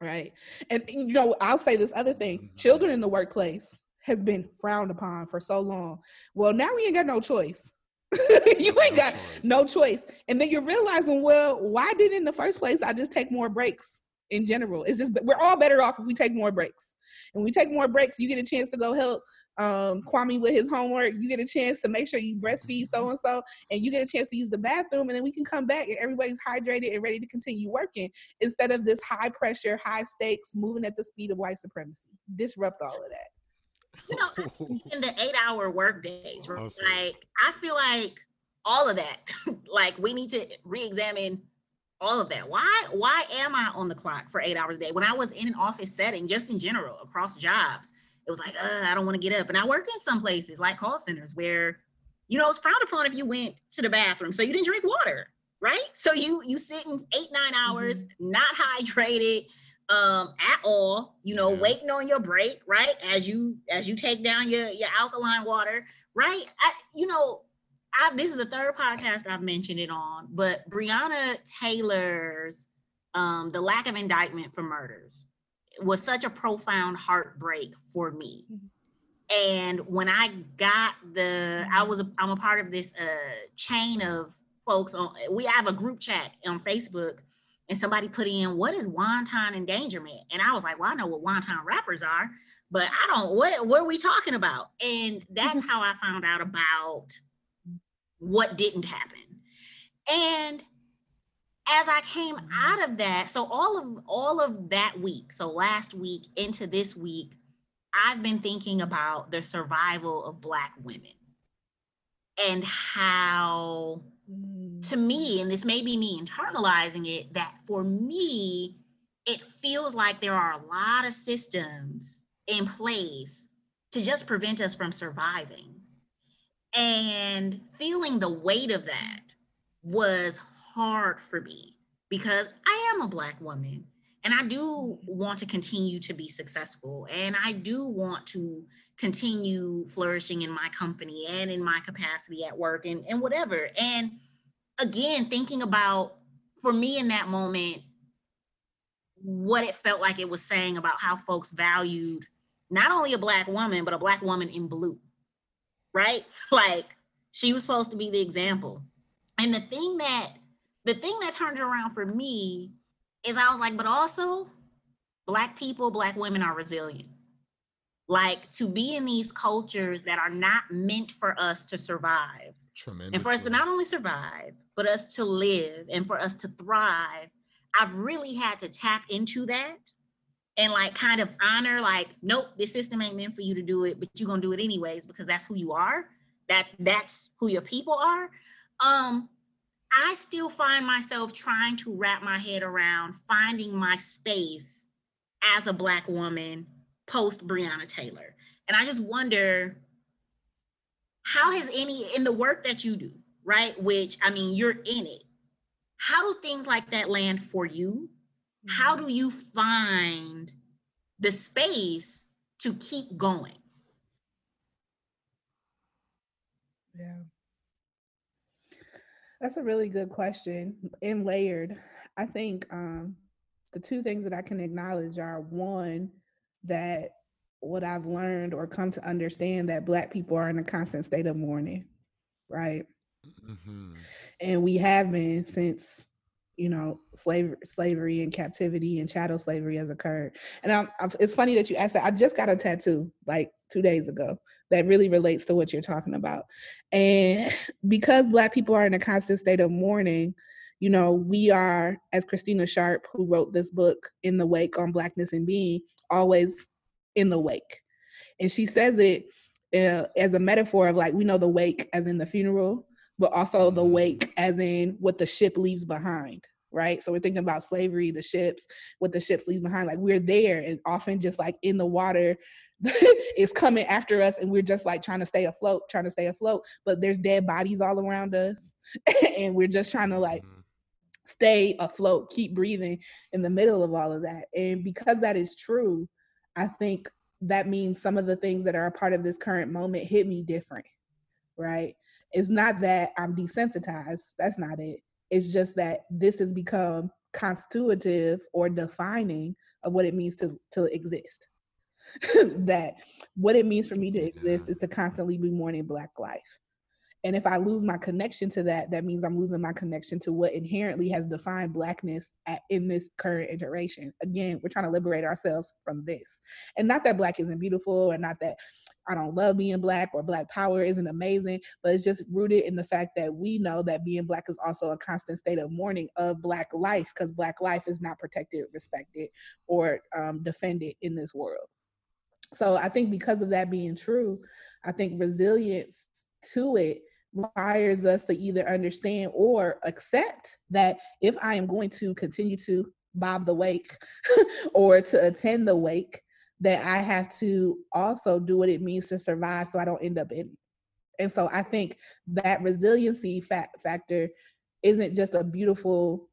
C: Right. And you know, I'll say this other thing mm-hmm. children in the workplace has been frowned upon for so long. Well, now we ain't got no choice. you ain't got no choice. And then you're realizing, well, why didn't in the first place I just take more breaks in general? It's just we're all better off if we take more breaks. And we take more breaks, you get a chance to go help um, Kwame with his homework. You get a chance to make sure you breastfeed so and so, and you get a chance to use the bathroom, and then we can come back and everybody's hydrated and ready to continue working instead of this high pressure, high stakes, moving at the speed of white supremacy. Disrupt all of that.
A: You know, in the eight hour work days, right? Awesome. like I feel like all of that, like we need to re-examine all of that. Why why am I on the clock for eight hours a day? When I was in an office setting, just in general, across jobs, it was like, I don't want to get up. And I worked in some places like call centers where, you know, it's frowned upon if you went to the bathroom. So you didn't drink water, right? So you you sitting eight, nine hours, mm-hmm. not hydrated um at all, you know, yeah. waiting on your break, right? As you as you take down your your alkaline water, right? I, you know, I, this is the third podcast I've mentioned it on, but Breonna Taylor's um, the lack of indictment for murders was such a profound heartbreak for me. And when I got the, I was, a, I'm a part of this uh, chain of folks on, we have a group chat on Facebook and somebody put in, what is wanton endangerment? And I was like, well, I know what wonton wrappers are, but I don't, what, what are we talking about? And that's how I found out about what didn't happen. And as I came out of that, so all of all of that week, so last week into this week, I've been thinking about the survival of Black women and how, to me, and this may be me internalizing it, that for me, it feels like there are a lot of systems in place to just prevent us from surviving. And feeling the weight of that was hard for me because I am a Black woman and I do want to continue to be successful. And I do want to continue flourishing in my company and in my capacity at work and, and whatever. And again, thinking about for me in that moment, what it felt like it was saying about how folks valued not only a Black woman, but a Black woman in blue, right? Like she was supposed to be the example. And the thing that the thing that turned around for me is I was like, but also black people, black women are resilient. Like to be in these cultures that are not meant for us to survive. And for us to not only survive, but us to live and for us to thrive. I've really had to tap into that and like kind of honor, like, nope, this system ain't meant for you to do it, but you're gonna do it anyways because that's who you are. That that's who your people are. Um, I still find myself trying to wrap my head around finding my space as a Black woman post Breonna Taylor. And I just wonder how has any, in the work that you do, right? Which, I mean, you're in it. How do things like that land for you? How do you find the space to keep going?
C: Yeah. That's a really good question and layered. I think um, the two things that I can acknowledge are one, that what I've learned or come to understand that Black people are in a constant state of mourning, right? Mm-hmm. And we have been since you know slavery slavery and captivity and chattel slavery has occurred. And I'm, I'm, it's funny that you asked that. I just got a tattoo like two days ago that really relates to what you're talking about. And because black people are in a constant state of mourning you know we are as Christina Sharpe who wrote this book in the wake on blackness and being always in the wake. And she says it uh, as a metaphor of like we know the wake as in the funeral but also the mm-hmm. wake as in what the ship leaves behind right so we're thinking about slavery the ships what the ships leave behind like we're there and often just like in the water is coming after us and we're just like trying to stay afloat trying to stay afloat but there's dead bodies all around us and we're just trying to like mm-hmm. stay afloat keep breathing in the middle of all of that and because that is true i think that means some of the things that are a part of this current moment hit me different right it's not that I'm desensitized. That's not it. It's just that this has become constitutive or defining of what it means to, to exist. that what it means for me to exist is to constantly be mourning Black life. And if I lose my connection to that, that means I'm losing my connection to what inherently has defined Blackness at, in this current iteration. Again, we're trying to liberate ourselves from this. And not that Black isn't beautiful or not that I don't love being Black or Black power isn't amazing, but it's just rooted in the fact that we know that being Black is also a constant state of mourning of Black life because Black life is not protected, respected, or um, defended in this world. So I think because of that being true, I think resilience to it requires us to either understand or accept that if I am going to continue to bob the wake or to attend the wake, that I have to also do what it means to survive so I don't end up in. And so I think that resiliency fa- factor isn't just a beautiful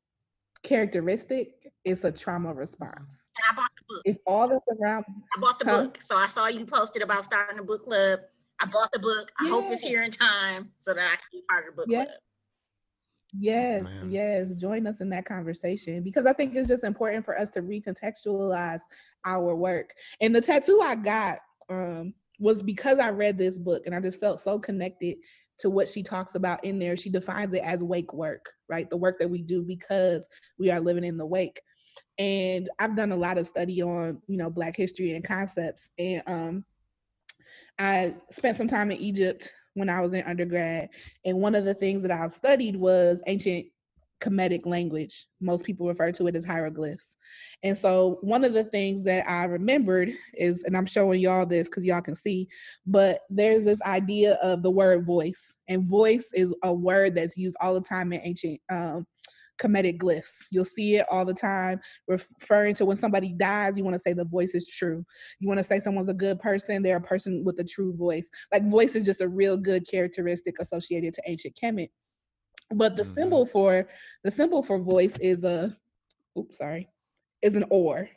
C: characteristic, it's a trauma response.
A: And I bought the book.
C: If all that's around
A: I bought the huh? book. So I saw you posted about starting a book club. I bought the book. I yeah. hope it's here in time so that I can be part of the book yeah. club.
C: Yes, Man. yes. Join us in that conversation because I think it's just important for us to recontextualize our work. And the tattoo I got, um, was because I read this book and I just felt so connected to what she talks about in there. She defines it as wake work, right? The work that we do because we are living in the wake. And I've done a lot of study on, you know, Black history and concepts. And um, I spent some time in Egypt when I was in undergrad. And one of the things that I studied was ancient Kemetic language. Most people refer to it as hieroglyphs. And so one of the things that I remembered is, and I'm showing y'all this because y'all can see, but there's this idea of the word voice. And voice is a word that's used all the time in ancient um, Kemetic glyphs. You'll see it all the time, referring to when somebody dies, you want to say the voice is true. You want to say someone's a good person, they're a person with a true voice. Like voice is just a real good characteristic associated to ancient Kemet. But the mm-hmm. symbol for the symbol for voice is a oops, sorry, is an oar,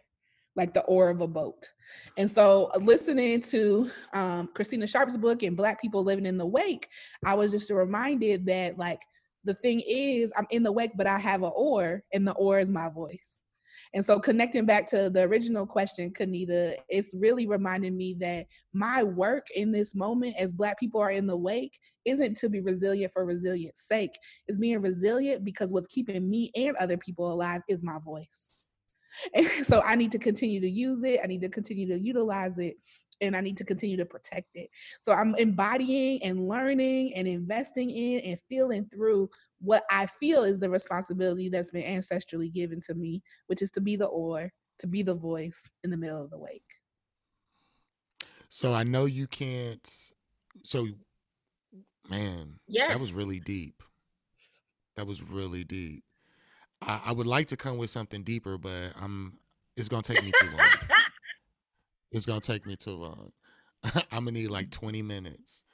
C: like the oar of a boat. And so listening to um, Christina Sharpe's book and Black people living in the wake, I was just reminded that like the thing is I'm in the wake, but I have an oar, and the oar is my voice. And so connecting back to the original question, Kanita, it's really reminding me that my work in this moment as black people are in the wake isn't to be resilient for resilience sake. It's being resilient because what's keeping me and other people alive is my voice. And so I need to continue to use it. I need to continue to utilize it and I need to continue to protect it. So I'm embodying and learning and investing in and feeling through what I feel is the responsibility that's been ancestrally given to me, which is to be the oar, to be the voice in the middle of the wake.
B: So I know you can't. So, man,
A: yes.
B: that was really deep. That was really deep. I, I would like to come with something deeper, but I'm. It's gonna take me too long. It's gonna take me too long. I'm gonna need like 20 minutes.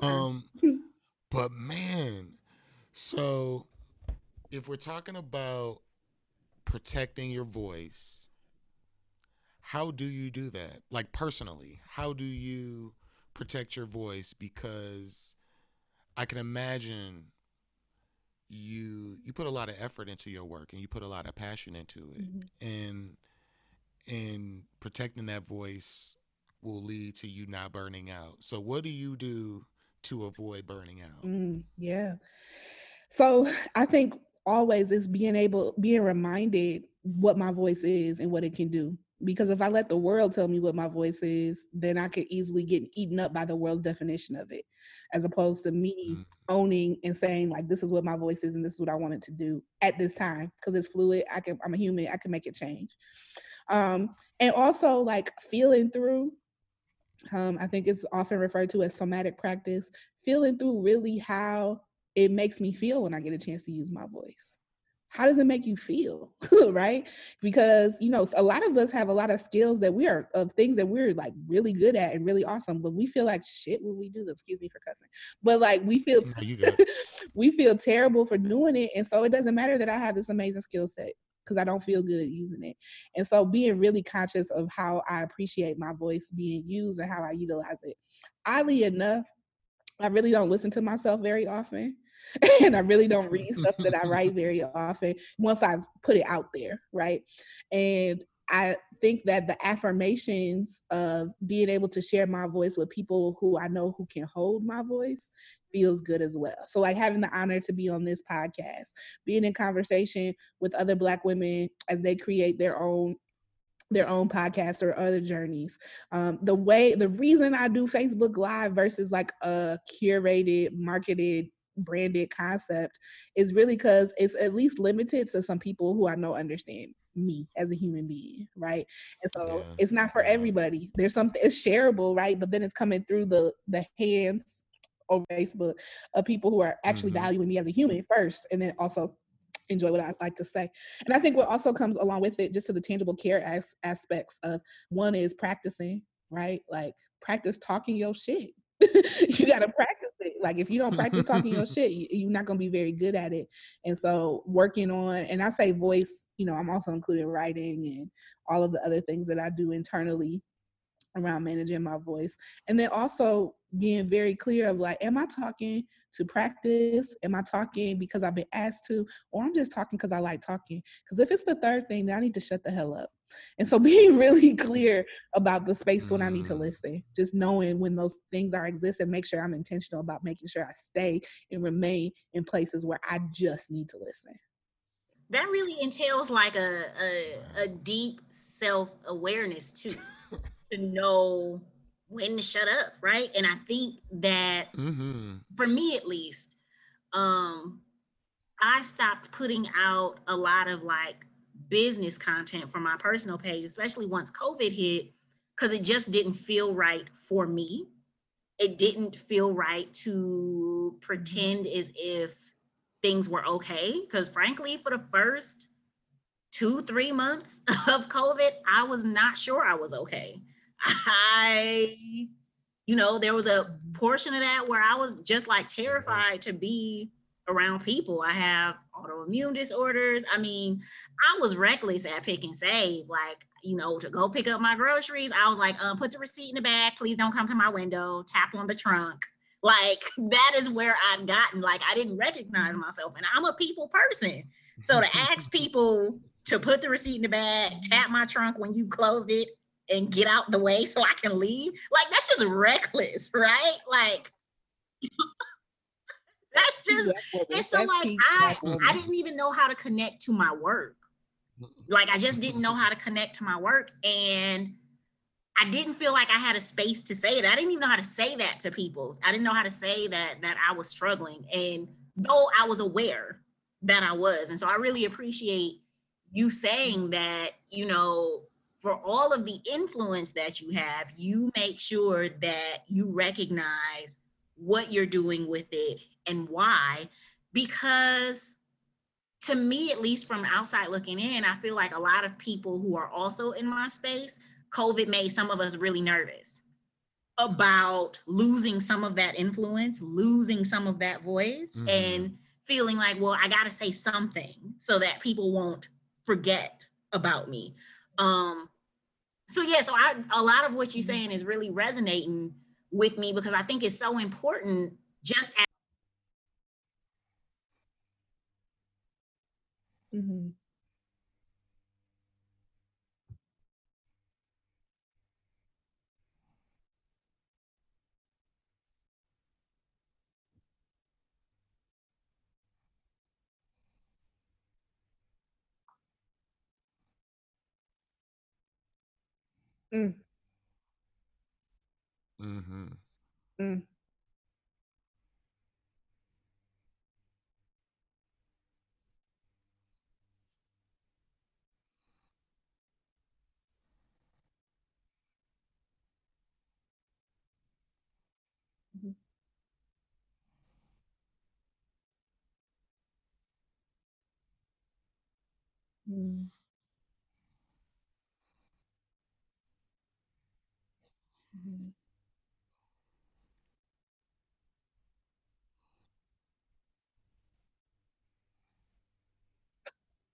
B: Um, but man, so if we're talking about protecting your voice, how do you do that? Like personally, how do you protect your voice? Because I can imagine you you put a lot of effort into your work and you put a lot of passion into it. Mm-hmm. And and protecting that voice will lead to you not burning out. So, what do you do to avoid burning out?
C: Mm, yeah. So, I think always is being able, being reminded what my voice is and what it can do. Because if I let the world tell me what my voice is, then I could easily get eaten up by the world's definition of it, as opposed to me mm. owning and saying like, "This is what my voice is, and this is what I wanted to do at this time." Because it's fluid. I can. I'm a human. I can make it change um, and also like feeling through um, i think it's often referred to as somatic practice feeling through really how it makes me feel when i get a chance to use my voice. How does it make you feel right? Because you know a lot of us have a lot of skills that we are of things that we're like really good at and really awesome but we feel like shit when we do them. Excuse me for cussing. But like we feel no, we feel terrible for doing it and so it doesn't matter that i have this amazing skill set because I don't feel good using it. And so being really conscious of how I appreciate my voice being used and how I utilize it. Oddly enough, I really don't listen to myself very often. and I really don't read stuff that I write very often once I've put it out there, right? And I think that the affirmations of being able to share my voice with people who I know who can hold my voice feels good as well. So, like having the honor to be on this podcast, being in conversation with other Black women as they create their own their own podcasts or other journeys. Um, the way, the reason I do Facebook Live versus like a curated, marketed branded concept is really because it's at least limited to some people who I know understand me as a human being, right? And so yeah. it's not for everybody. There's something it's shareable, right? But then it's coming through the the hands over Facebook of people who are actually mm-hmm. valuing me as a human first, and then also enjoy what I like to say. And I think what also comes along with it, just to the tangible care as- aspects of one is practicing, right? Like practice talking your shit. you got to practice. Like if you don't practice talking your shit, you, are not going to be very good at it. And so working on, and I say voice, you know, I'm also including writing and all of the other things that I do internally around managing my voice. And then also being very clear of like, am I talking to practice? Am I talking because I've been asked to? Or I'm just talking because I like talking? Because if it's the third thing, then I need to shut the hell up And so being really clear about the space when I need to mm. listen, just knowing when those things are exist and make sure I'm intentional about making sure I stay and remain in places where I just need to listen.
A: That really entails like a a, a deep self-awareness too. to know when to shut up, right? And I think that mm-hmm. for me at least, um, I stopped putting out a lot of like business content from my personal page, especially once COVID hit, because it just didn't feel right for me. It didn't feel right to pretend mm-hmm. as if things were okay. Because frankly, for the first two, three months of COVID, I was not sure I was okay. I, you know, there was a mm-hmm. portion of that where I was just like mm-hmm. terrified to be around people. I have autoimmune disorders. I mean, I was reckless at Pick 'n Save. Like, you know, to go pick up my groceries, I was like, um, put the receipt in the bag. Please don't come to my window. Tap on the trunk. Like that is where I'd gotten. Like I didn't recognize myself, and I'm a people person. So to ask people to put the receipt in the bag, tap my trunk when you closed it, and get out the way so I can leave, like that's just reckless, right? Like. That's just it's so like I I didn't even know how to connect to my work. Like I just didn't know how to connect to my work and I didn't feel like I had a space to say it. I didn't even know how to say that to people. I didn't know how to say that that I was struggling and though I was aware that I was. And so I really appreciate you saying that, you know, for all of the influence that you have, you make sure that you recognize what you're doing with it and why because to me at least from outside looking in i feel like a lot of people who are also in my space covid made some of us really nervous about losing some of that influence losing some of that voice mm-hmm. and feeling like well i got to say something so that people won't forget about me um so yeah so i a lot of what you're mm-hmm. saying is really resonating with me because i think it's so important just as Mm-hmm.
B: Mm. Mm-hmm. Mm.
C: Mm.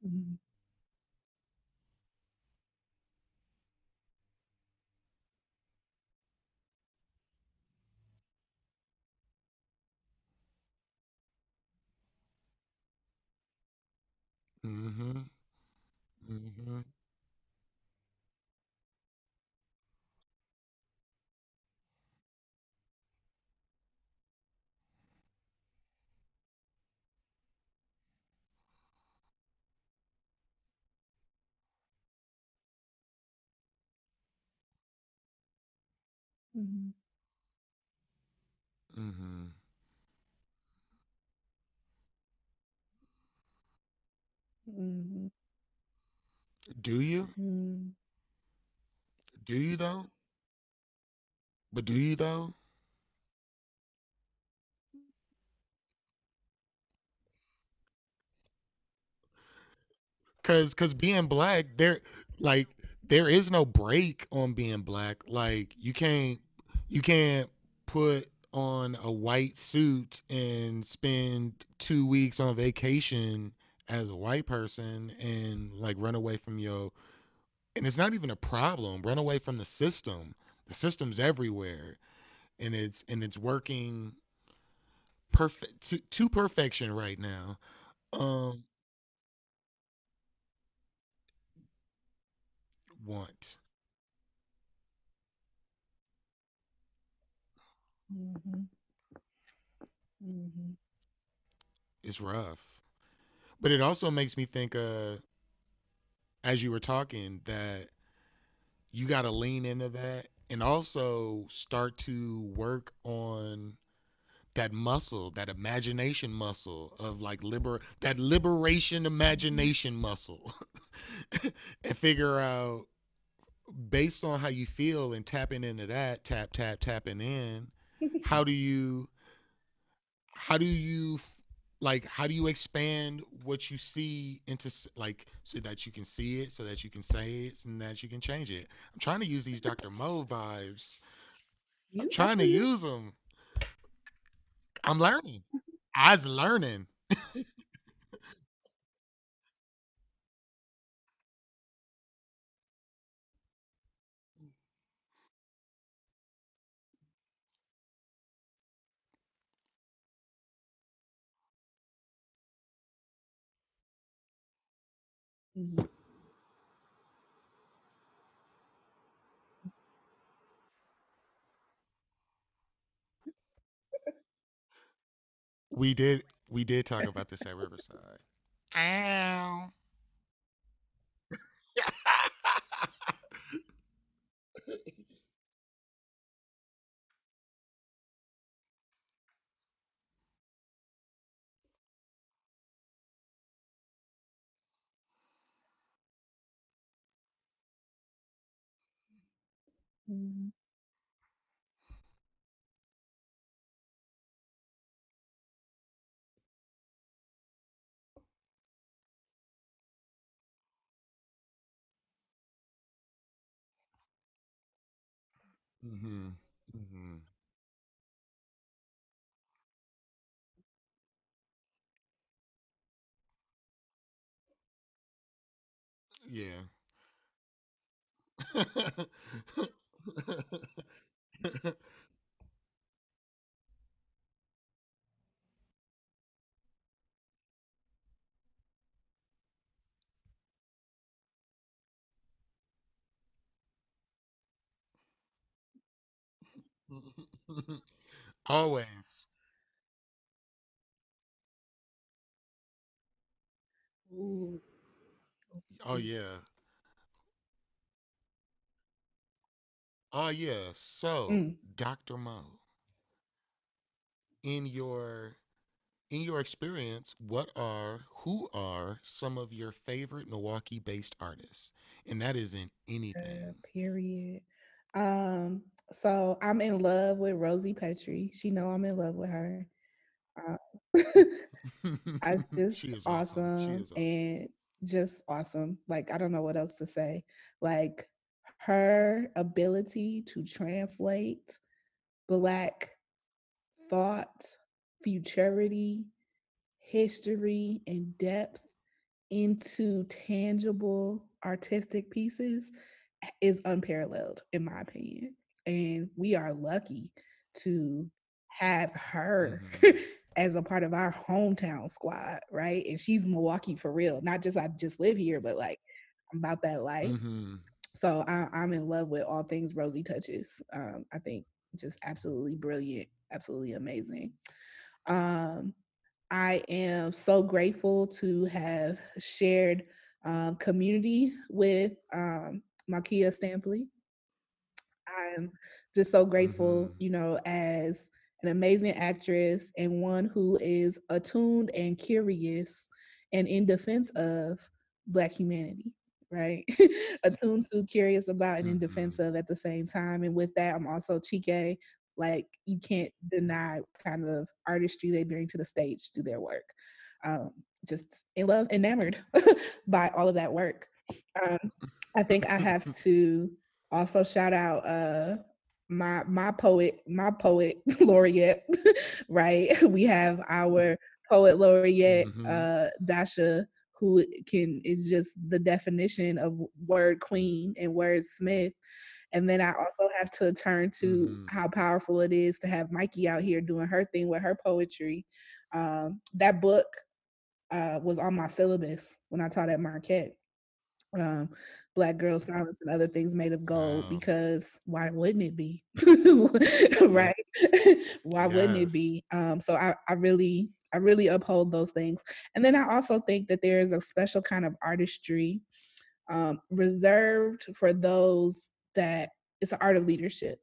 C: Mhm. Mhm.
B: Mm-hmm.
C: Mhm.
B: Mm-hmm.
C: Mhm.
B: Do you?
C: Mm.
B: Do you though? But do you though? Cause cause being black, there like there is no break on being black. Like you can't you can't put on a white suit and spend two weeks on vacation as a white person and like run away from your and it's not even a problem run away from the system the system's everywhere and it's and it's working perfect to, to perfection right now um want.
C: Mm-hmm. Mm-hmm.
B: It's rough. But it also makes me think uh as you were talking that you got to lean into that and also start to work on that muscle, that imagination muscle of like liber that liberation imagination muscle and figure out based on how you feel and tapping into that, tap tap tapping in, how do you how do you like how do you expand what you see into like so that you can see it so that you can say it and that you can change it? I'm trying to use these dr mo vibes. I'm trying to use them i'm learning. I was learning We did we did talk about this at riverside. Ow
C: Mm-hmm.
B: mm-hmm. Mm-hmm. yeah Always.
C: Ooh.
B: Oh mm. yeah. Oh yeah. So,
C: Mm.
B: Dr. Mo, in your in your experience, what are who are some of your favorite Milwaukee-based artists? And that isn't
C: Uh,
B: anything.
C: period. Um, so I'm in love with Rosy Petri. She know I'm in love with her. Uh, it's
B: she
C: just
B: is awesome. She
C: awesome. and just awesome. Like I don't know what else to say. Like her ability to translate black thought, futurity, history, and depth into tangible artistic pieces is unparalleled in my opinion. And we are lucky to have her
B: Mhm.
C: as a part of our hometown squad, right? And she's Milwaukee for real. Not just I just live here, but like I'm about that life.
B: Mhm.
C: So I, I'm in love with all things Rosy touches. Um, I think just absolutely brilliant, absolutely amazing. Um, I am so grateful to have shared um, community with um, Malkia Stampley. I'm just so grateful,
B: Mhm.
C: you know, as an amazing actress and one who is attuned and curious and in defense of Black humanity, right? attuned to, curious about, and in defense
B: Mhm.
C: of at the same time. And with that, I'm also Chike. Like, you can't deny kind of artistry they bring to the stage through their work. Um, just in love, enamored by all of that work. Um, I think I have to also shout out uh my my poet my poet laureate right we have our poet laureate
B: Mhm.
C: uh dasha who can is just the definition of word queen and word smith and then i also have to turn to
B: Mhm.
C: how powerful it is to have mikey out here doing her thing with her poetry um that book uh was on my syllabus when i taught at marquette um, Black Girl Silence and other things made of gold
B: Wow.
C: because why wouldn't it be? right? why wouldn't it be? Um, so I, I really, I really uphold those things. And then I also think that there is a special kind of artistry um, reserved for those that it's an art of leadership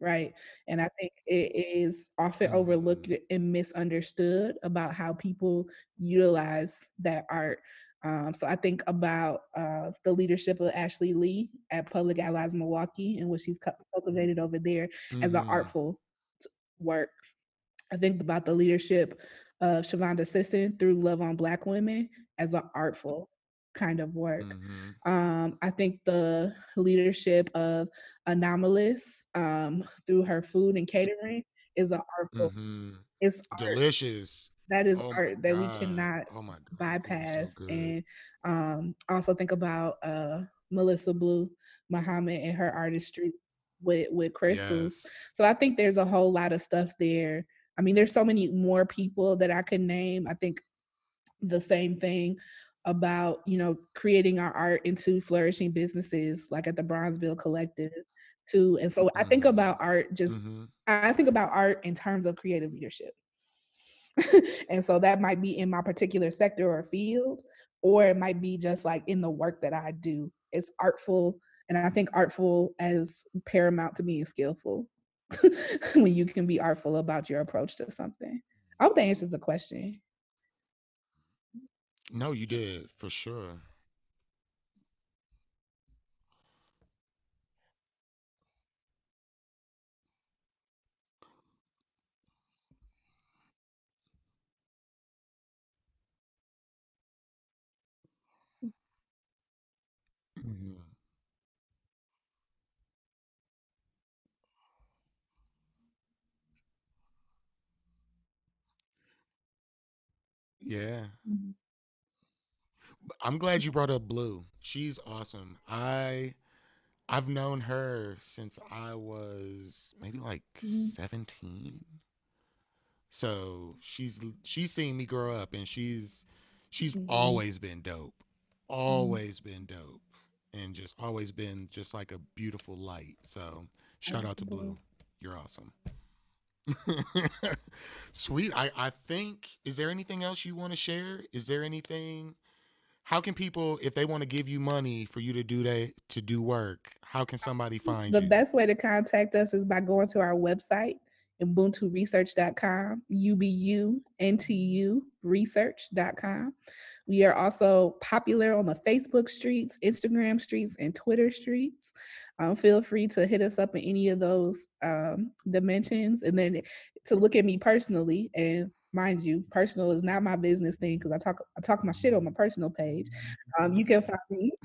C: right? And I think it is often overlooked
B: Mhm.
C: and misunderstood about how people utilize that art. Um, so I think about uh, the leadership of Ashley Lee at Public Allies Milwaukee and what she's cultivated over there as an artful work. I think about the leadership of Shavonda Sisson through Love on Black Women as an artful kind of work.
B: Mhm.
C: Um, I think the leadership of Anomaly's um, through her food and catering is an artful.
B: Mhm.
C: It's art.
B: Delicious.
C: That is
B: Oh
C: art that we cannot
B: Oh god.
C: Bypass.
B: so
C: and um, also think about uh, Melissa Blue Muhammad and her artistry with with crystals.
B: Yes.
C: So I think there's a whole lot of stuff there. I mean, there's so many more people that I could name. I think the same thing about you know creating our art into flourishing businesses like at the Bronzeville Collective too. And so I think about art just
B: Mhm.
C: I I think about art in terms of creative leadership. and so that might be in my particular sector or field, or it might be just like in the work that I do. It's artful, and I think artful as paramount to being skillful. when you can be artful about your approach to something. I hope that answers the question.
B: No, you did for sure. Yeah.
C: Mhm.
B: B- I'm glad you brought up Blue. She's awesome. I I've known her since I was maybe like
C: Mhm.
B: 17. So she's she's seen me grow up and she's she's
C: Mhm.
B: always been dope.
C: Mhm.
B: Always been dope. And just always been just like a beautiful light. So shout out to Blue. You're awesome. Sweet. I, I think is there anything else you want to share? Is there anything how can people if they want to give you money for you to do that to do work, how can somebody find you?
C: The
B: you?
C: best way to contact us is by going to our website, ubunturesearch.com, U-B-U-N-T-U research.com. We are also popular on the Facebook streets, Instagram streets, and Twitter streets. Um, feel free to hit us up in any of those um, dimensions. And then to look at me personally, and mind you, personal is not my business thing because I talk I talk my shit on my personal page. Um, you can find me.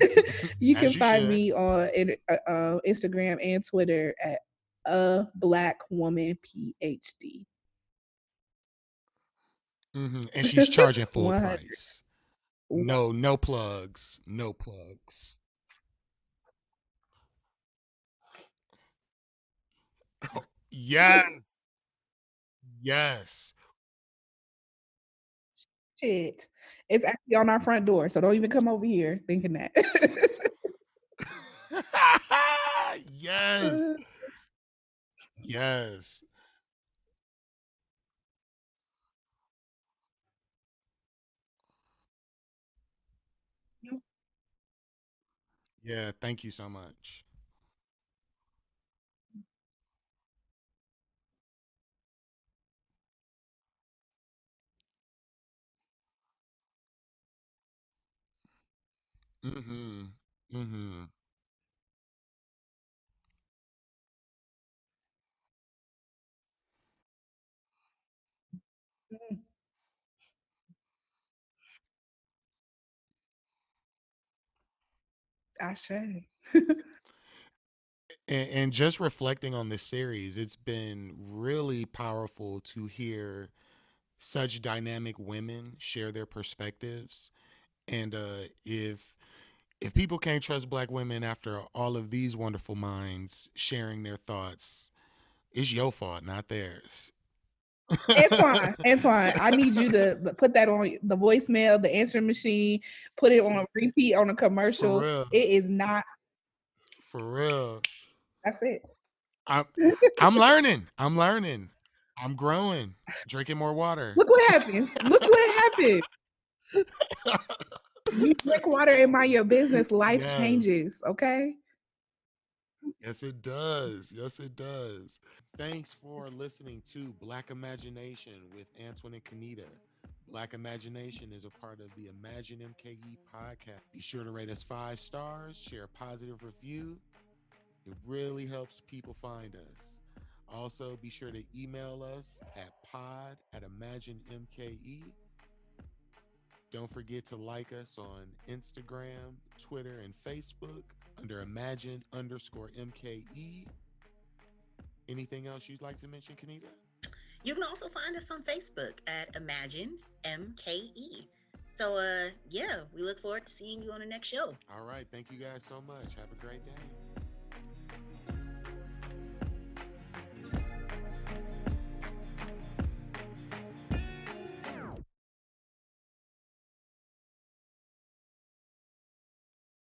C: you can
B: you
C: find
B: should.
C: me on uh, uh, Instagram and Twitter at a black woman PhD.
B: hmm And she's charging full price. No, no plugs. No plugs. Yes. Yes.
C: Shit. It's actually on our front door, so don't even come over here thinking that.
B: yes. Yes. Yeah, thank you so much. Mhm. Mhm.
C: Mm, Ashe.
B: And, and just reflecting on this series, it's been really powerful to hear such dynamic women share their perspectives. And uh, if if people can't trust black women after all of these wonderful minds sharing their thoughts, it's your fault, not theirs.
C: Antoine, Antoine, I need you to put that on the voicemail, the answering machine, put it on repeat on a commercial. It is not
B: for real.
C: That's it.
B: I'm I'm learning. I'm learning. I'm growing. Drinking more water.
C: Look what happens. Look what happened. you drink water and mind your business, life yes. changes. Okay.
B: Yes, it does. Yes, it does. Thanks for listening to Black Imagination with Antoine and Kanita. Black Imagination is a part of the Imagine MKE podcast. Be sure to rate us five stars, share a positive review. It really helps people find us. Also, be sure to email us at pod at imaginemke. Don't forget to like us on Instagram, Twitter, and Facebook under imagine underscore MKE. Anything else you'd like to mention, Kanita?
A: You can also find us on Facebook at Imagine MKE. So, uh, yeah, we look forward to seeing you on the next show.
B: All right. Thank you guys so much. Have a great day.